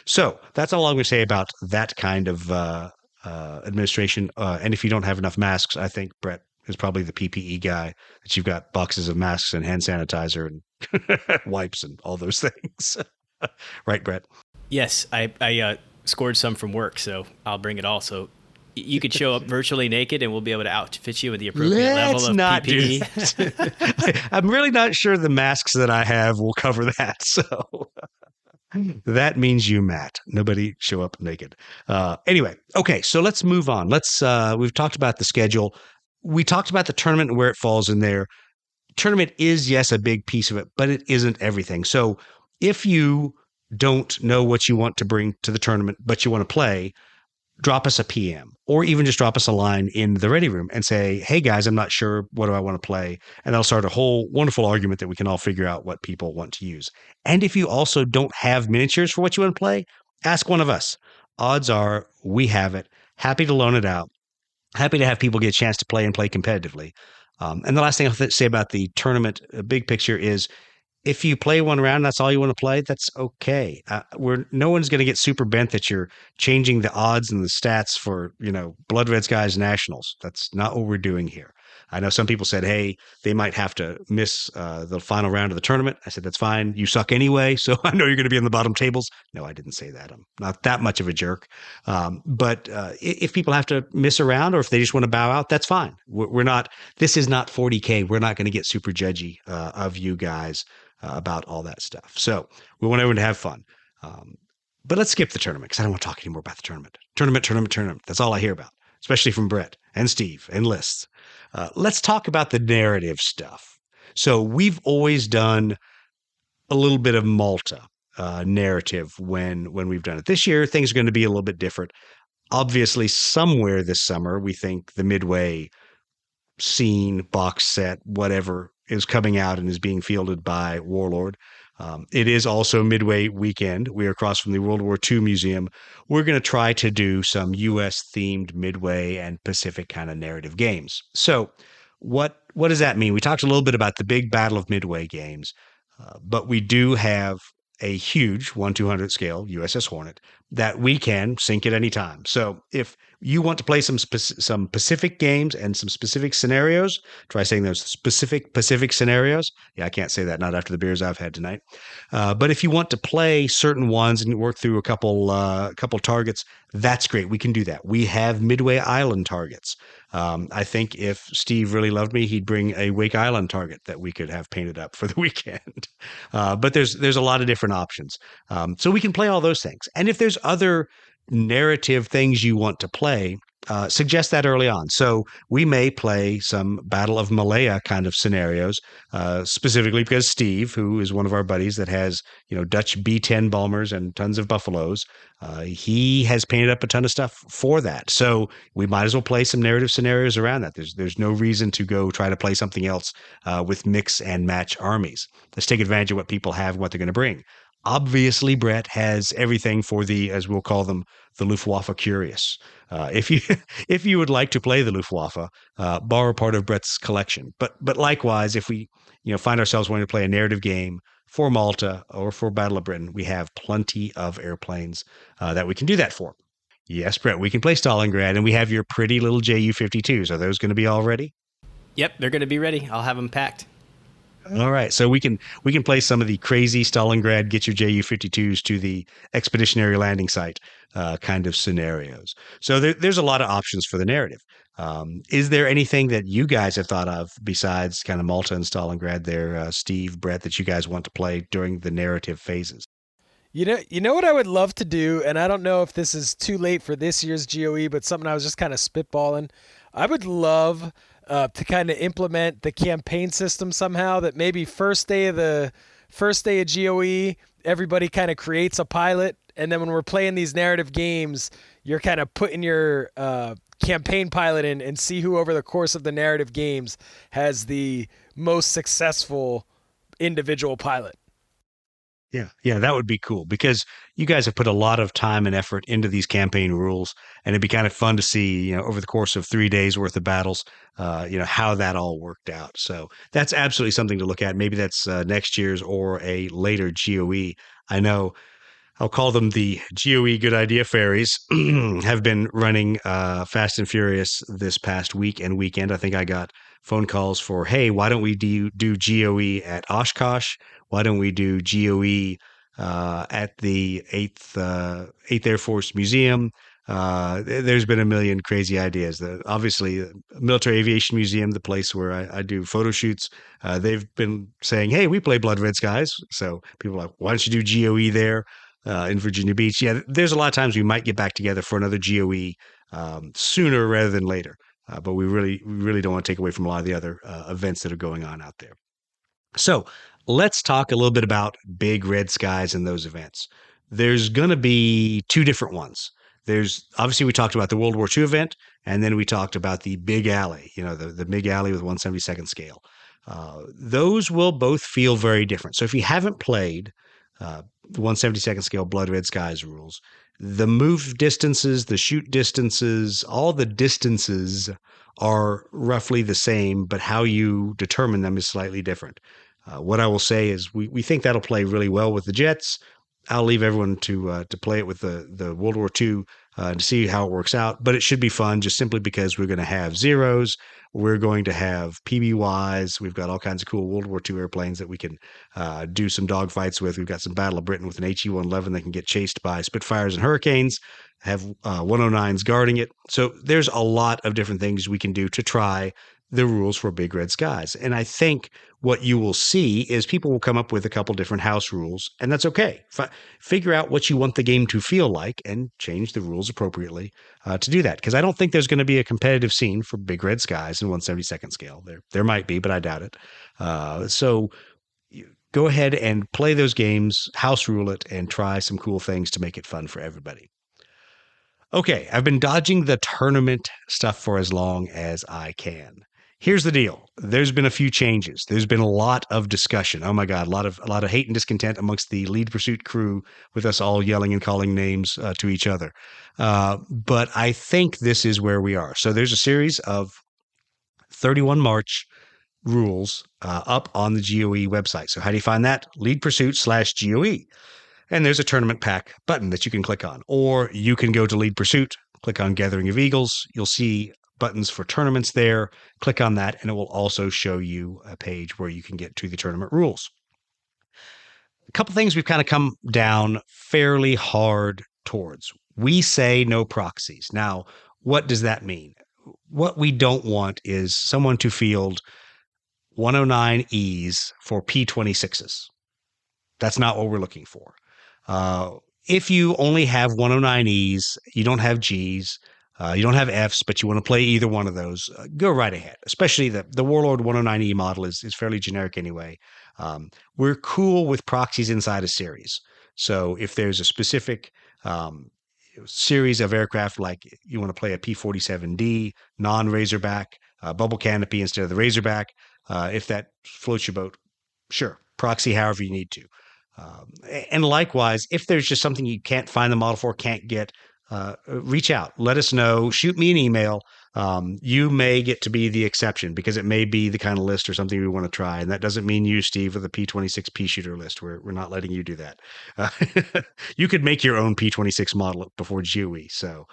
So that's all I'm going to say about that kind of uh, uh, administration. Uh, and if you don't have enough masks, I think Brett is probably the PPE guy that you've got boxes of masks and hand sanitizer and [LAUGHS] wipes and all those [LAUGHS] things. right, Brett? Yes, I, I uh, scored some from work, so I'll bring it all. So you could show up [LAUGHS] virtually naked, and we'll be able to outfit you with the appropriate Let's level of not PPE. I'm really not sure the masks that I have will cover that. So that means you, Matt. Nobody show up naked. Uh, anyway, okay, so let's move on. Let's. Uh, we've talked about the schedule. We talked about the tournament and where it falls in there. Tournament is yes a big piece of it, but it isn't everything. So if you don't know what you want to bring to the tournament, but you want to play, drop us a PM or even just drop us a line in the ready room and say, Hey guys, I'm not sure. What do I want to play? And that'll start a whole wonderful argument that we can all figure out what people want to use. And if you also don't have miniatures for what you want to play, ask one of us. Odds are we have it. Happy to loan it out. Happy to have people get a chance to play and play competitively. Um, and the last thing I'll th- say about the tournament uh, big picture is if you play one round, and that's all you want to play. That's okay. Uh, we're no one's going to get super bent that you're changing the odds and the stats for you know Blood Red Skies Nationals. That's not what we're doing here. I know some people said, hey, they might have to miss uh, the final round of the tournament. I said, that's fine. You suck anyway. [LAUGHS] So I know you're going to be in the bottom tables. No, I didn't say that. I'm not that much of a jerk. Um, but uh, if people have to miss a round or if they just want to bow out, that's fine. We're, we're not, this is not 40K. We're not going to get super judgy uh, of you guys uh, about all that stuff. So we want everyone to have fun. Um, but let's skip the tournament because I don't want to talk anymore about the tournament. Tournament, tournament, tournament. That's all I hear about, especially from Brett and Steve and lists. Uh, let's talk about the narrative stuff. So we've always done a little bit of Malta uh, narrative when when we've done it. This year, things are going to be a little bit different. Obviously, somewhere this summer, we think the Midway scene, box set, whatever is coming out and is being fielded by Warlord. Um, it is also Midway weekend. We are across from the World War II Museum. We're going to try to do some U.S. themed Midway and Pacific kind of narrative games. So, what what does that mean? We talked a little bit about the big Battle of Midway games, uh, but we do have a huge one two hundred scale USS Hornet that we can sink at any time. So if you want to play some spe- some Pacific games and some specific scenarios, try saying those specific Pacific scenarios. Yeah, I can't say that not after the beers I've had tonight. Uh, but if you want to play certain ones and work through a couple uh, couple targets, that's great. We can do that. We have Midway Island targets. Um, I think if Steve really loved me, he'd bring a Wake Island target that we could have painted up for the [LAUGHS] weekend. Uh, but there's there's a lot of different options, um, so we can play all those things. And if there's other narrative things you want to play, uh, suggest that early on. So we may play some Battle of Malaya kind of scenarios, uh, specifically because Steve, who is one of our buddies that has you know Dutch B10 bombers and tons of buffaloes, uh, he has painted up a ton of stuff for that. So we might as well play some narrative scenarios around that. There's there's no reason to go try to play something else uh, with mix and match armies. Let's take advantage of what people have, and what they're going to bring. Obviously, Brett has everything for the, as we'll call them, the Luftwaffe curious. Uh, if you [LAUGHS] if you would like to play the Luftwaffe, uh, borrow part of Brett's collection. But but likewise, if we you know find ourselves wanting to play a narrative game for Malta or for Battle of Britain, we have plenty of airplanes uh, that we can do that for. Yes, Brett, we can play Stalingrad, and we have your pretty little Ju 52s. Are those going to be all ready? Yep, they're going to be ready. I'll have them packed. All right, so we can we can play some of the crazy Stalingrad get your Ju 52s to the expeditionary landing site uh, kind of scenarios. So there, there's a lot of options for the narrative. Um, is there anything that you guys have thought of besides kind of Malta and Stalingrad there, uh, Steve, Brett, that you guys want to play during the narrative phases? You know, you know what I would love to do, and I don't know if this is too late for this year's GOE, but something I was just kind of spitballing. I would love uh, to kind of implement the campaign system somehow. That maybe first day of the first day of GOE, everybody kind of creates a pilot, and then when we're playing these narrative games, you're kind of putting your uh, campaign pilot in and see who over the course of the narrative games has the most successful individual pilot. Yeah, yeah, that would be cool because you guys have put a lot of time and effort into these campaign rules, and it'd be kind of fun to see, you know, over the course of three days worth of battles, uh, you know, how that all worked out. So that's absolutely something to look at. Maybe that's uh, next year's or a later GOE. I know I'll call them the GOE Good Idea Fairies, [CLEARS THROAT] have been running uh, Fast and Furious this past week and weekend. I think I got phone calls for, hey, why don't we do, do GOE at Oshkosh? Why don't we do GOE uh, at the 8th, uh, 8th Air Force Museum? Uh, there's been a million crazy ideas. The, obviously, Military Aviation Museum, the place where I, I do photo shoots, uh, they've been saying, hey, we play Blood Red Skies. So people are like, why don't you do GOE there? Uh, in Virginia Beach. Yeah, there's a lot of times we might get back together for another GOE um, sooner rather than later. Uh, but we really, we really don't want to take away from a lot of the other uh, events that are going on out there. So let's talk a little bit about big red skies and those events. There's going to be two different ones. There's obviously we talked about the World War II event, and then we talked about the MiG Alley. You know, the the MiG Alley with 172nd scale. Uh, those will both feel very different. So if you haven't played uh, 172nd scale Blood Red Skies rules, the move distances, the shoot distances, all the distances are roughly the same, but how you determine them is slightly different. Uh, what I will say is we, we think that'll play really well with the Jets. I'll leave everyone to uh, to play it with the the World War II uh, to see how it works out. But it should be fun, just simply because we're going to have zeros. We're going to have PBYs. We've got all kinds of cool World War II airplanes that we can uh, do some dogfights with. We've got some Battle of Britain with an HE 111 that can get chased by Spitfires and Hurricanes, have uh, 109s guarding it. So there's a lot of different things we can do to try the rules for big red skies. And I think what you will see is people will come up with a couple different house rules, and that's okay. F- figure out what you want the game to feel like and change the rules appropriately uh, to do that. Because I don't think there's going to be a competitive scene for big red skies in 172nd scale. There, there might be, but I doubt it. Uh, so go ahead and play those games, house rule it, and try some cool things to make it fun for everybody. Okay, I've been dodging the tournament stuff for as long as I can. Here's the deal. There's been a few changes. There's been a lot of discussion. Oh my God, a lot of a lot of hate and discontent amongst the lead pursuit crew, with us all yelling and calling names uh, to each other. Uh, but I think this is where we are. So there's a series of 31 March rules uh, up on the GOE website. So how do you find that? Lead pursuit slash GOE. And there's a tournament pack button that you can click on, or you can go to lead pursuit, click on Gathering of Eagles. You'll see buttons for tournaments there. Click on that, and it will also show you a page where you can get to the tournament rules. A couple things we've kind of come down fairly hard towards. We say no proxies. Now, what does that mean? What we don't want is someone to field 109Es for P26s. That's not what we're looking for. Uh, if you only have 109Es, you don't have Gs, uh, you don't have Fs, but you want to play either one of those, uh, go right ahead. Especially the, the Warlord 109E model is, is fairly generic anyway. Um, we're cool with proxies inside a series. So if there's a specific um, series of aircraft, like you want to play a P 47D, non Razorback, uh, bubble canopy instead of the Razorback, uh, if that floats your boat, sure, proxy however you need to. Um, and likewise, if there's just something you can't find the model for, can't get, uh, reach out, let us know, shoot me an email. Um, you may get to be the exception because it may be the kind of list or something we want to try. And that doesn't mean you, Steve, with a P26 P shooter list. We're, we're not letting you do that. Uh, [LAUGHS] you could make your own P26 model before GOE. So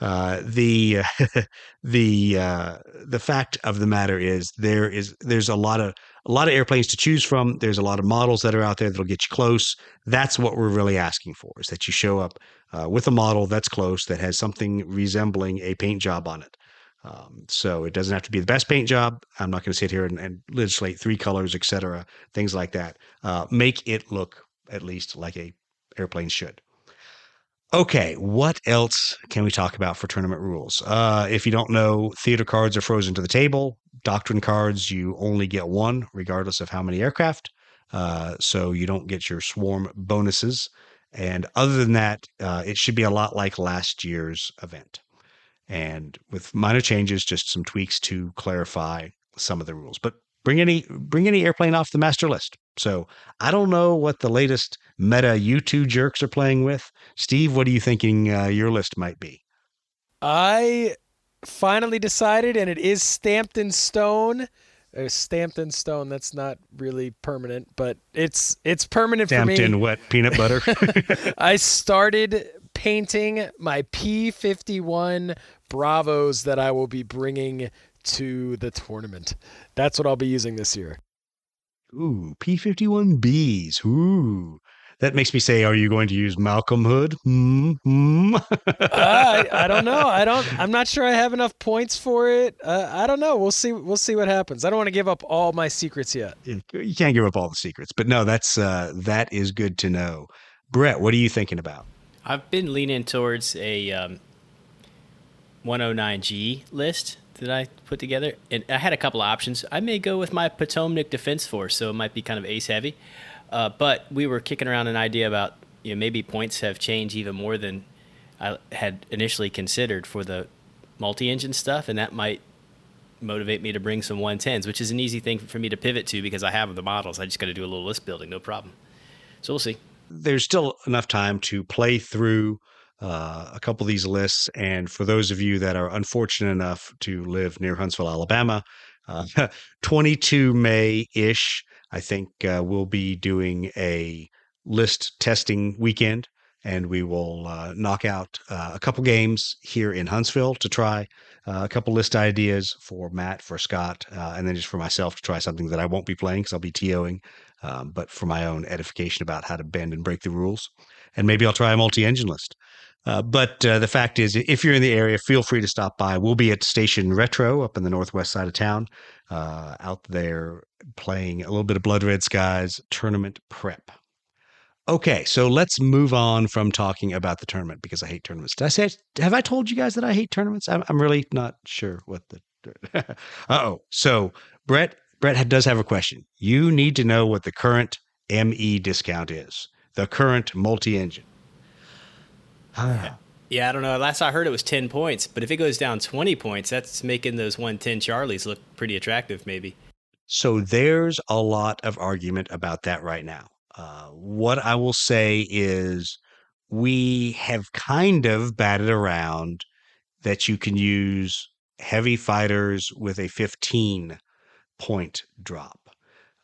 uh, the [LAUGHS] the uh, the fact of the matter is there is there's a lot of a lot of airplanes to choose from. There's a lot of models that are out there that'll get you close. That's what we're really asking for is that you show up uh, with a model that's close that has something resembling a paint job on it. Um, so it doesn't have to be the best paint job. I'm not going to sit here and, and, legislate three colors, etc., things like that. Uh, make it look at least like a airplane should. Okay, what else can we talk about for tournament rules? Uh, if you don't know, theater cards are frozen to the table. Doctrine cards, you only get one, regardless of how many aircraft. Uh, so you don't get your swarm bonuses. And other than that, uh, it should be a lot like last year's event. And with minor changes, just some tweaks to clarify some of the rules. But bring any bring any airplane off the master list. So I don't know what the latest meta U2 jerks are playing with. Steve, what are you thinking uh, your list might be? I finally decided, and it is stamped in stone. Uh, stamped in stone. That's not really permanent, but it's it's permanent stamped for me. in wet peanut butter. [LAUGHS] I started painting my P51 Bravos that I will be bringing to the tournament. That's what I'll be using this year. Ooh, P51Bs. Ooh. That makes me say, are you going to use Malcolm Hood? Mm-hmm. uh, I, I, don't know. I don't. [LAUGHS] I'm not sure I have enough points for it. Uh, I don't know. We'll see. We'll see what happens. I don't want to give up all my secrets yet. You can't give up all the secrets, but no, that's uh, that is good to know. Brett, what are you thinking about? I've been leaning towards a um, 109G list that I put together, and I had a couple of options. I may go with my Potomac Defense Force, so it might be kind of ace heavy. Uh, but we were kicking around an idea about you know maybe points have changed even more than I had initially considered for the multi-engine stuff, and that might motivate me to bring some 110s, which is an easy thing for me to pivot to because I have the models. I just got to do a little list building, no problem. So we'll see. There's still enough time to play through uh, a couple of these lists. And for those of you that are unfortunate enough to live near Huntsville, Alabama, uh, [LAUGHS] 22 May ish, I think uh, we'll be doing a list testing weekend. and we will uh, knock out uh, a couple games here in Huntsville to try uh, a couple list ideas for Matt, for Scott, uh, and then just for myself to try something that I won't be playing because I'll be TOing, um, but for my own edification about how to bend and break the rules. And maybe I'll try a multi engine list. Uh, but uh, the fact is, if you're in the area, feel free to stop by. We'll be at Station Retro up in the northwest side of town, uh, out there playing a little bit of Blood Red Skies tournament prep. Okay, so let's move on from talking about the tournament because I hate tournaments. Did I say? Have I told you guys that I hate tournaments? I'm, I'm really not sure what the. [LAUGHS] uh oh. So Brett Brett does have a question. You need to know what the current ME discount is. The current multi-engine. Yeah, I don't know. Last I heard it was 10 points, but if it goes down 20 points, that's making those 110 Charlies look pretty attractive, maybe. So there's a lot of argument about that right now. Uh, what I will say is we have kind of batted around that you can use heavy fighters with a 15 point drop.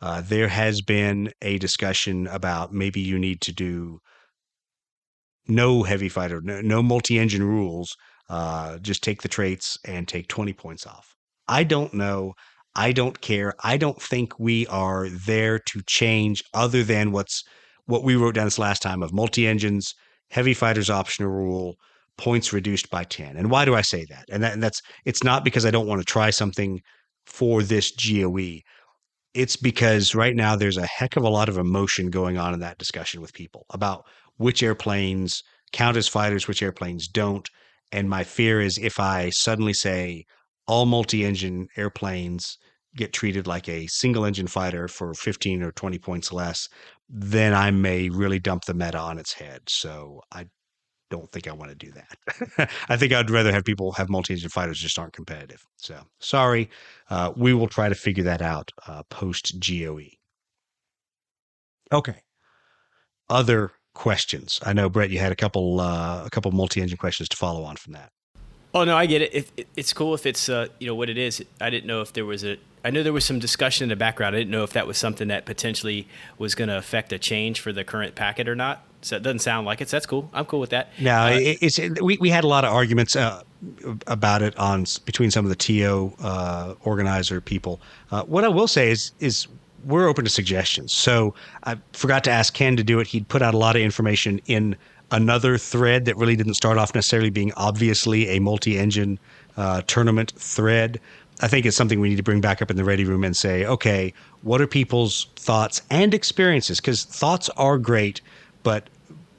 Uh, there has been a discussion about maybe you need to do no heavy fighter, no, no multi engine rules. Uh, just take the traits and take 20 points off. I don't know. I don't care. I don't think we are there to change other than what's what we wrote down this last time of multi engines, heavy fighters optional rule, points reduced by 10. And why do I say that? And, that, and that's it's not because I don't want to try something for this GOE. It's because right now there's a heck of a lot of emotion going on in that discussion with people about which airplanes count as fighters, which airplanes don't. And my fear is if I suddenly say all multi engine airplanes get treated like a single engine fighter for 15 or 20 points less, then I may really dump the meta on its head. So I don't think I want to do that. [LAUGHS] I think I'd rather have people have multi engine fighters just aren't competitive. So sorry. Uh, we will try to figure that out uh, post GOE. Okay. Other questions. I know Brett, you had a couple uh, a couple multi engine questions to follow on from that. Oh no, I get it. If, it's cool if it's uh, you know what it is. I didn't know if there was a. I know there was some discussion in the background. I didn't know if that was something that potentially was going to affect a change for the current packet or not. So it doesn't sound like it. So that's cool. I'm cool with that. No, uh, it, it's it, we we had a lot of arguments uh, about it on between some of the TO uh, organizer people. Uh, what I will say is is we're open to suggestions. So I forgot to ask Ken to do it. He'd put out a lot of information in another thread that really didn't start off necessarily being obviously a multi-engine uh, tournament thread. I think it's something we need to bring back up in the ready room and say, okay, what are people's thoughts and experiences? Because thoughts are great, but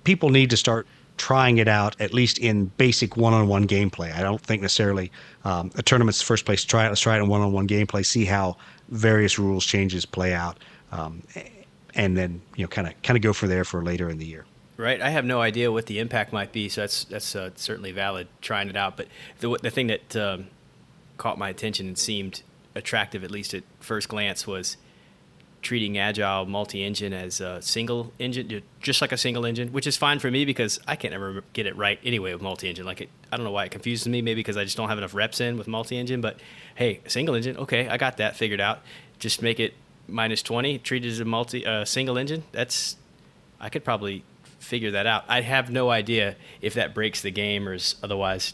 people need to start trying it out at least in basic one-on-one gameplay. I don't think necessarily um, a tournament's the first place to try it. Let's try it in one-on-one gameplay, see how various rules changes play out, um, and then you know kind of kind of go for there for later in the year. Right. I have no idea what the impact might be, so that's that's uh, certainly valid trying it out. But the the thing that um, caught my attention and seemed attractive, at least at first glance, was treating agile multi-engine as a single engine, just like a single engine, which is fine for me because I can't ever get it right anyway with multi-engine. Like it, I don't know why it confuses me, maybe because I just don't have enough reps in with multi-engine. But hey, single engine, okay, I got that figured out. Just make it minus twenty, treat it as a multi uh, single engine. That's I could probably figure that out. I have no idea if that breaks the game or is otherwise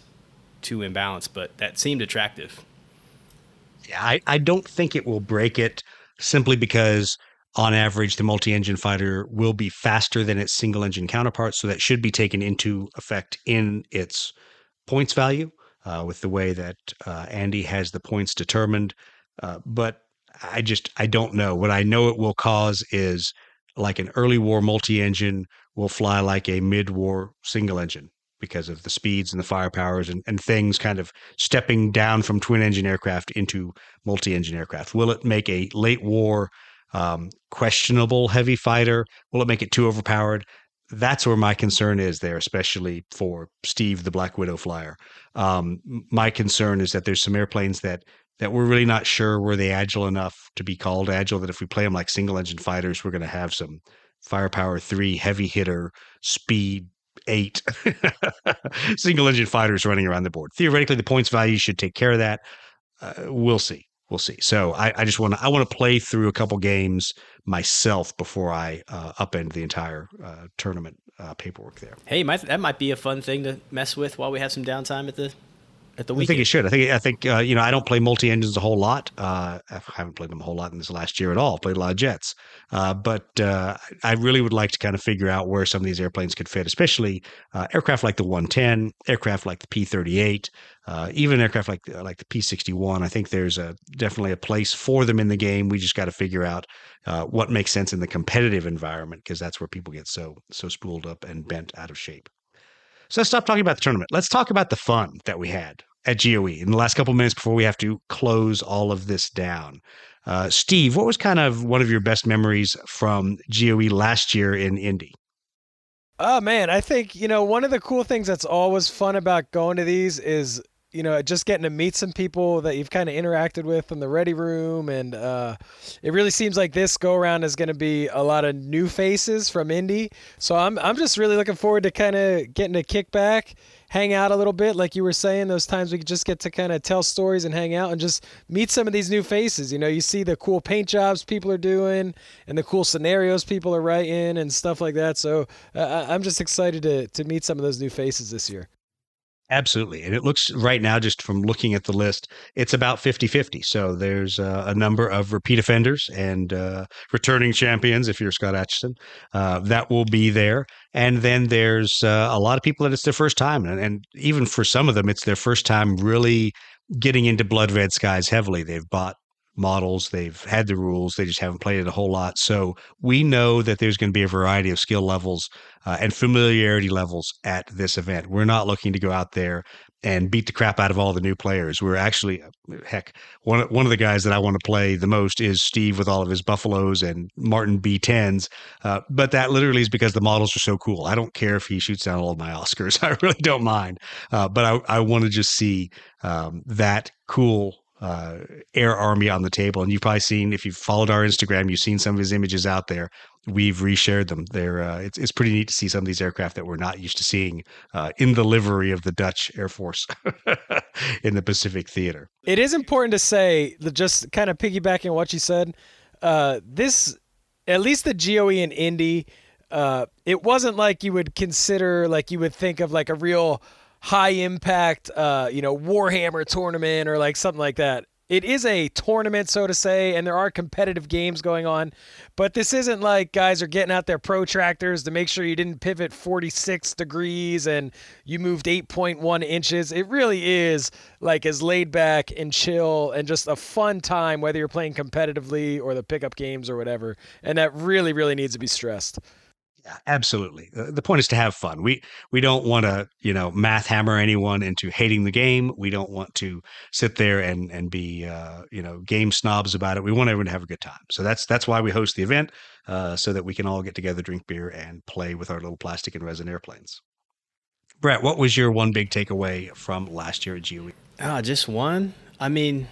too imbalanced, but that seemed attractive. Yeah, I, I don't think it will break it simply because on average the multi-engine fighter will be faster than its single engine counterpart so that should be taken into effect in its points value uh, with the way that uh, andy has the points determined. Uh, but i just i don't know. What i know it will cause is like an early war multi-engine will fly like a mid-war single engine because of the speeds and the firepowers and, and things kind of stepping down from twin engine aircraft into multi-engine aircraft. Will it make a late war um, questionable heavy fighter? Will it make it too overpowered? That's where my concern is there, especially for Steve, the Black Widow flyer. Um, my concern is that there's some airplanes that that we're really not sure were they agile enough to be called agile. That if we play them like single engine fighters, we're going to have some firepower three heavy hitter speed eight [LAUGHS] single engine fighters running around the board. Theoretically, the points value should take care of that. Uh, we'll see. We'll see. So I, I just want to I want to play through a couple games myself before I uh, upend the entire uh, tournament uh, paperwork there. Hey, that might be a fun thing to mess with while we have some downtime at the at the I think it should. I think I think uh, you know I don't play multi engines a whole lot. Uh, I haven't played them a whole lot in this last year at all. I Played a lot of jets, uh, but uh, I really would like to kind of figure out where some of these airplanes could fit, especially uh, aircraft like the 110, aircraft like the P38, uh, even aircraft like like the P61. I think there's a definitely a place for them in the game. We just got to figure out uh, what makes sense in the competitive environment because that's where people get so so spooled up and bent out of shape. So let's stop talking about the tournament. Let's talk about the fun that we had at GOE in the last couple minutes before we have to close all of this down. Uh, Steve, what was kind of one of your best memories from GOE last year in Indy? Oh man, I think you know one of the cool things that's always fun about going to these is you know just getting to meet some people that you've kind of interacted with in the ready room, and uh, it really seems like this go around is going to be a lot of new faces from Indy. So I'm I'm just really looking forward to kind of getting to kick back, hang out a little bit, like you were saying. Those times we just get to kind of tell stories and hang out and just meet some of these new faces. You know, you see the cool paint jobs people are doing and the cool scenarios people are writing and stuff like that. So uh, I'm just excited to to meet some of those new faces this year. Absolutely. And it looks right now, just from looking at the list, it's about 50 50. So there's uh, a number of repeat offenders and uh, returning champions, if you're Scott Atchison, uh, that will be there. And then there's uh, a lot of people that it's their first time. And, and even for some of them, it's their first time really getting into Blood Red Skies heavily. They've bought models, they've had the rules, they just haven't played it a whole lot. So we know that there's going to be a variety of skill levels uh, and familiarity levels at this event. We're not looking to go out there and beat the crap out of all the new players. We're actually, heck, one one of the guys that I want to play the most is Steve with all of his Buffaloes and Martin B10s. Uh, but that literally is because the models are so cool. I don't care if he shoots down all of my Oscars. [LAUGHS] I really don't mind. Uh, but I, I want to just see um, that cool uh, air army on the table. And you've probably seen, if you've followed our Instagram, you've seen some of his images out there. We've reshared them. They're uh, it's it's pretty neat to see some of these aircraft that we're not used to seeing uh, in the livery of the Dutch Air Force [LAUGHS] in the Pacific Theater. It is important to say, just kind of piggybacking on what you said, uh, this, at least the GOE and Indy, uh, it wasn't like you would consider, like you would think of like a real high impact, uh, you know, Warhammer tournament or like something like that. It is a tournament, so to say, and there are competitive games going on, but this isn't like guys are getting out their protractors to make sure you didn't pivot 46 degrees and you moved 8.1 inches. It really is like as laid back and chill and just a fun time, whether you're playing competitively or the pickup games or whatever. And that really, really needs to be stressed. Yeah, absolutely. Uh, The point is to have fun. We we don't want to, you know, math hammer anyone into hating the game. We don't want to sit there and and be, uh, you know, game snobs about it. We want everyone to have a good time. So that's that's why we host the event, uh, so that we can all get together, drink beer, and play with our little plastic and resin airplanes. Brett, what was your one big takeaway from last year at? GOE? Ah, just one. I mean,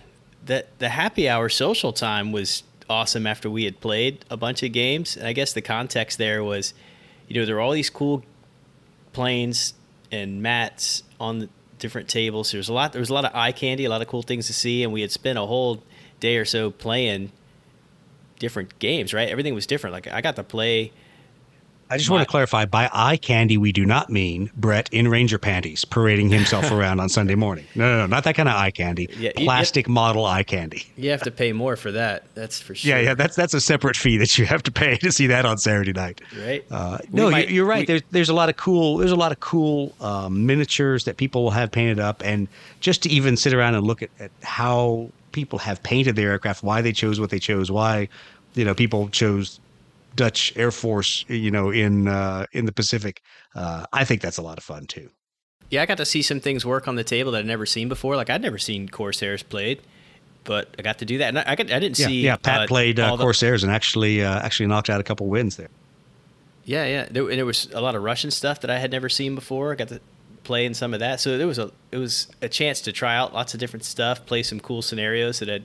that the happy hour social time was awesome after we had played a bunch of games. And I guess the context there was, you know, there were all these cool planes and mats on the different tables. There was a lot. There was a lot of eye candy, a lot of cool things to see, and we had spent a whole day or so playing different games. Right, everything was different. Like I got to play. I just want to clarify by eye candy, we do not mean Brett in Ranger panties parading himself [LAUGHS] around on Sunday morning. No, no, no, not that kind of eye candy. Yeah, Plastic model eye candy. You have to pay more for that. That's for sure. Yeah, yeah, that's that's a separate fee that you have to pay to see that on Saturday night. Right. Uh, no, might- you- you're right. we- there's there's a lot of cool there's a lot of cool um, miniatures that people will have painted up, and just to even sit around and look at, at how people have painted their aircraft, why they chose what they chose, why you know people chose Dutch Air Force, you know, in uh, in the Pacific. Uh, I think that's a lot of fun too. Yeah, I got to see some things work on the table that I'd never seen before. Like I'd never seen Corsairs played, but I got to do that. And I, I, got, I didn't Yeah, see. yeah. Pat uh, played uh, all the- Corsairs and actually uh, actually knocked out a couple wins there. Yeah, yeah. There, and there was a lot of Russian stuff that I had never seen before. I got to play in some of that. So there was a it was a chance to try out lots of different stuff, play some cool scenarios that I'd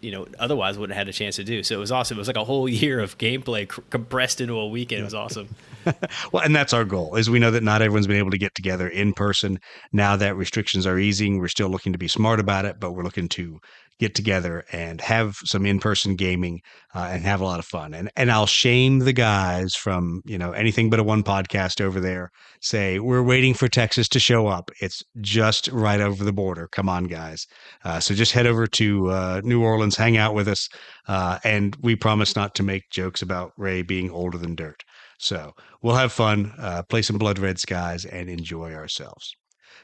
you know otherwise wouldn't have had a chance to do. So it was awesome. It was like a whole [LAUGHS] year of gameplay compressed into a weekend. It was awesome. [LAUGHS] Well, and that's our goal. Is we know that not everyone's been able to get together in person. Now that restrictions are easing, we're still looking to be smart about it, but we're looking to get together and have some in-person gaming uh, and have a lot of fun. And and I'll shame the guys from you know anything but a one podcast over there. Say we're waiting for Texas to show up. It's just right over the border. Come on, guys. Uh, so just head over to uh, New Orleans, hang out with us, uh, and we promise not to make jokes about Ray being older than dirt. So we'll have fun, uh, play some Blood Red Skies, and enjoy ourselves.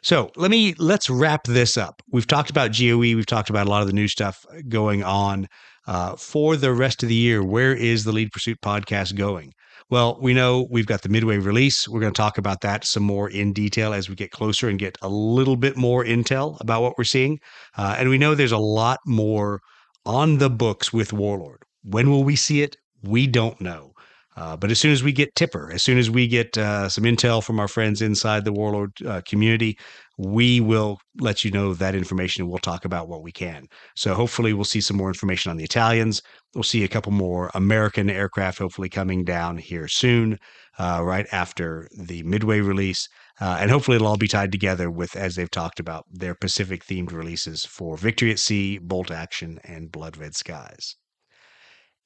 So let me let's wrap this up. We've talked about GOE. We've talked about a lot of the new stuff going on uh, for the rest of the year. Where is the Lead Pursuit podcast going? Well, we know we've got the midway release. We're going to talk about that some more in detail as we get closer and get a little bit more intel about what we're seeing. Uh, and we know there's a lot more on the books with Warlord. When will we see it? We don't know. Uh, but as soon as we get Tipper, as soon as we get uh, some intel from our friends inside the Warlord uh, community, we will let you know that information and we'll talk about what we can. So hopefully, we'll see some more information on the Italians. We'll see a couple more American aircraft hopefully coming down here soon, uh, right after the Midway release. Uh, and hopefully, it'll all be tied together with, as they've talked about, their Pacific themed releases for Victory at Sea, Bolt Action, and Blood Red Skies.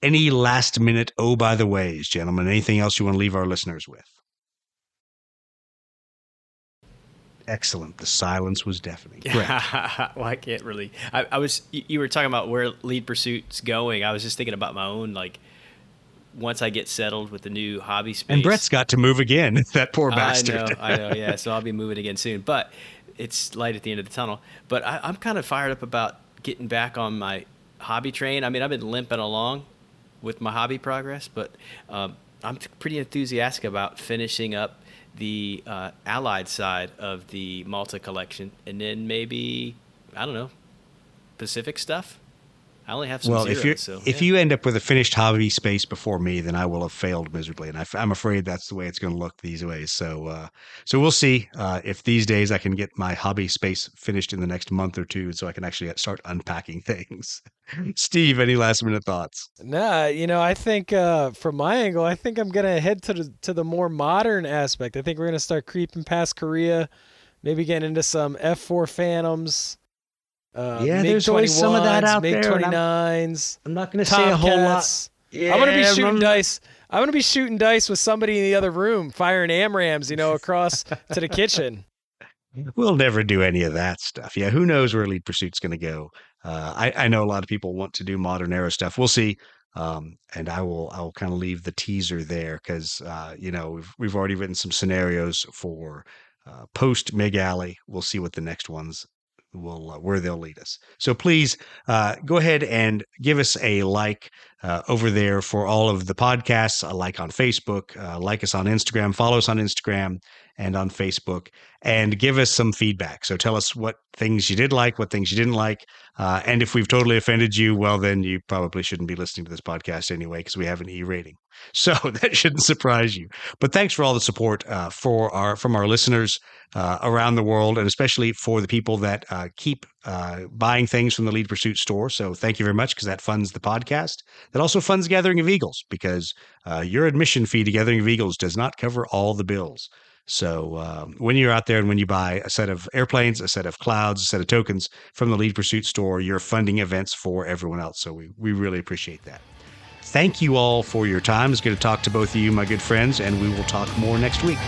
Any last minute, oh, by the ways, gentlemen? Anything else you want to leave our listeners with? Excellent. The silence was deafening. [LAUGHS] Yeah. well, I can't really. I, I was. You, you were talking about where lead pursuit's going. I was just thinking about my own like. Once I get settled with the new hobby space, And Brett's got to move again. [LAUGHS] That poor bastard. I know, I know, yeah. So I'll be [LAUGHS] moving again soon, but it's light at the end of the tunnel. But I, I'm kind of fired up about getting back on my hobby train. I mean, I've been limping along with my hobby progress, but um, I'm pretty enthusiastic about finishing up the uh, allied side of the Malta collection, and then maybe I don't know Pacific stuff. I only have some well, zeros, if you so if yeah. you end up with a finished hobby space before me, then I will have failed miserably, and I, am afraid that's the way it's going to look these ways. So, uh, so we'll see uh, if these days I can get my hobby space finished in the next month or two, so I can actually start unpacking [LAUGHS] things. Steve, any last minute thoughts? Nah, you know, I think uh, from my angle, I think I'm gonna head to the to the more modern aspect. I think we're gonna start creeping past Korea, maybe getting into some F4 Phantoms. Uh, Yeah, there's always some of that MiG-21s, out there, and I'm- MiG-29s. I'm not going to say a whole lot. Tomcats. I'm gonna be shooting I'm- dice. I'm gonna be shooting dice with somebody in the other room, firing AMRAAMs, you know, across to the kitchen. [LAUGHS] We'll never do any of that stuff. Yeah, who knows where Lead Pursuit's going to go? Uh, I, I know a lot of people want to do modern era stuff. We'll see. Um, and I will I will kind of leave the teaser there because uh, you know we've we've already written some scenarios for uh, post Mig Alley. We'll see what the next ones will uh, where they'll lead us. So please uh, go ahead and give us a like uh, over there for all of the podcasts. A like on Facebook, uh, like us on Instagram, follow us on Instagram and on Facebook, and give us some feedback. So tell us what things you did like, what things you didn't like, uh, and if we've totally offended you, well, then you probably shouldn't be listening to this podcast anyway because we have an E rating. [LAUGHS] So that shouldn't surprise you. But thanks for all the support uh, for our from our listeners uh, around the world, and especially for the people that uh, keep uh, buying things from the Lead Pursuit store. So thank you very much because that funds the podcast. That also funds Gathering of Eagles because uh, your admission fee to Gathering of Eagles does not cover all the bills. So um, when you're out there and when you buy a set of airplanes, a set of clouds, a set of tokens from the Lead Pursuit store, you're funding events for everyone else. So we, we really appreciate that. Thank you all for your time. It's good to talk to both of you, my good friends, and we will talk more next week.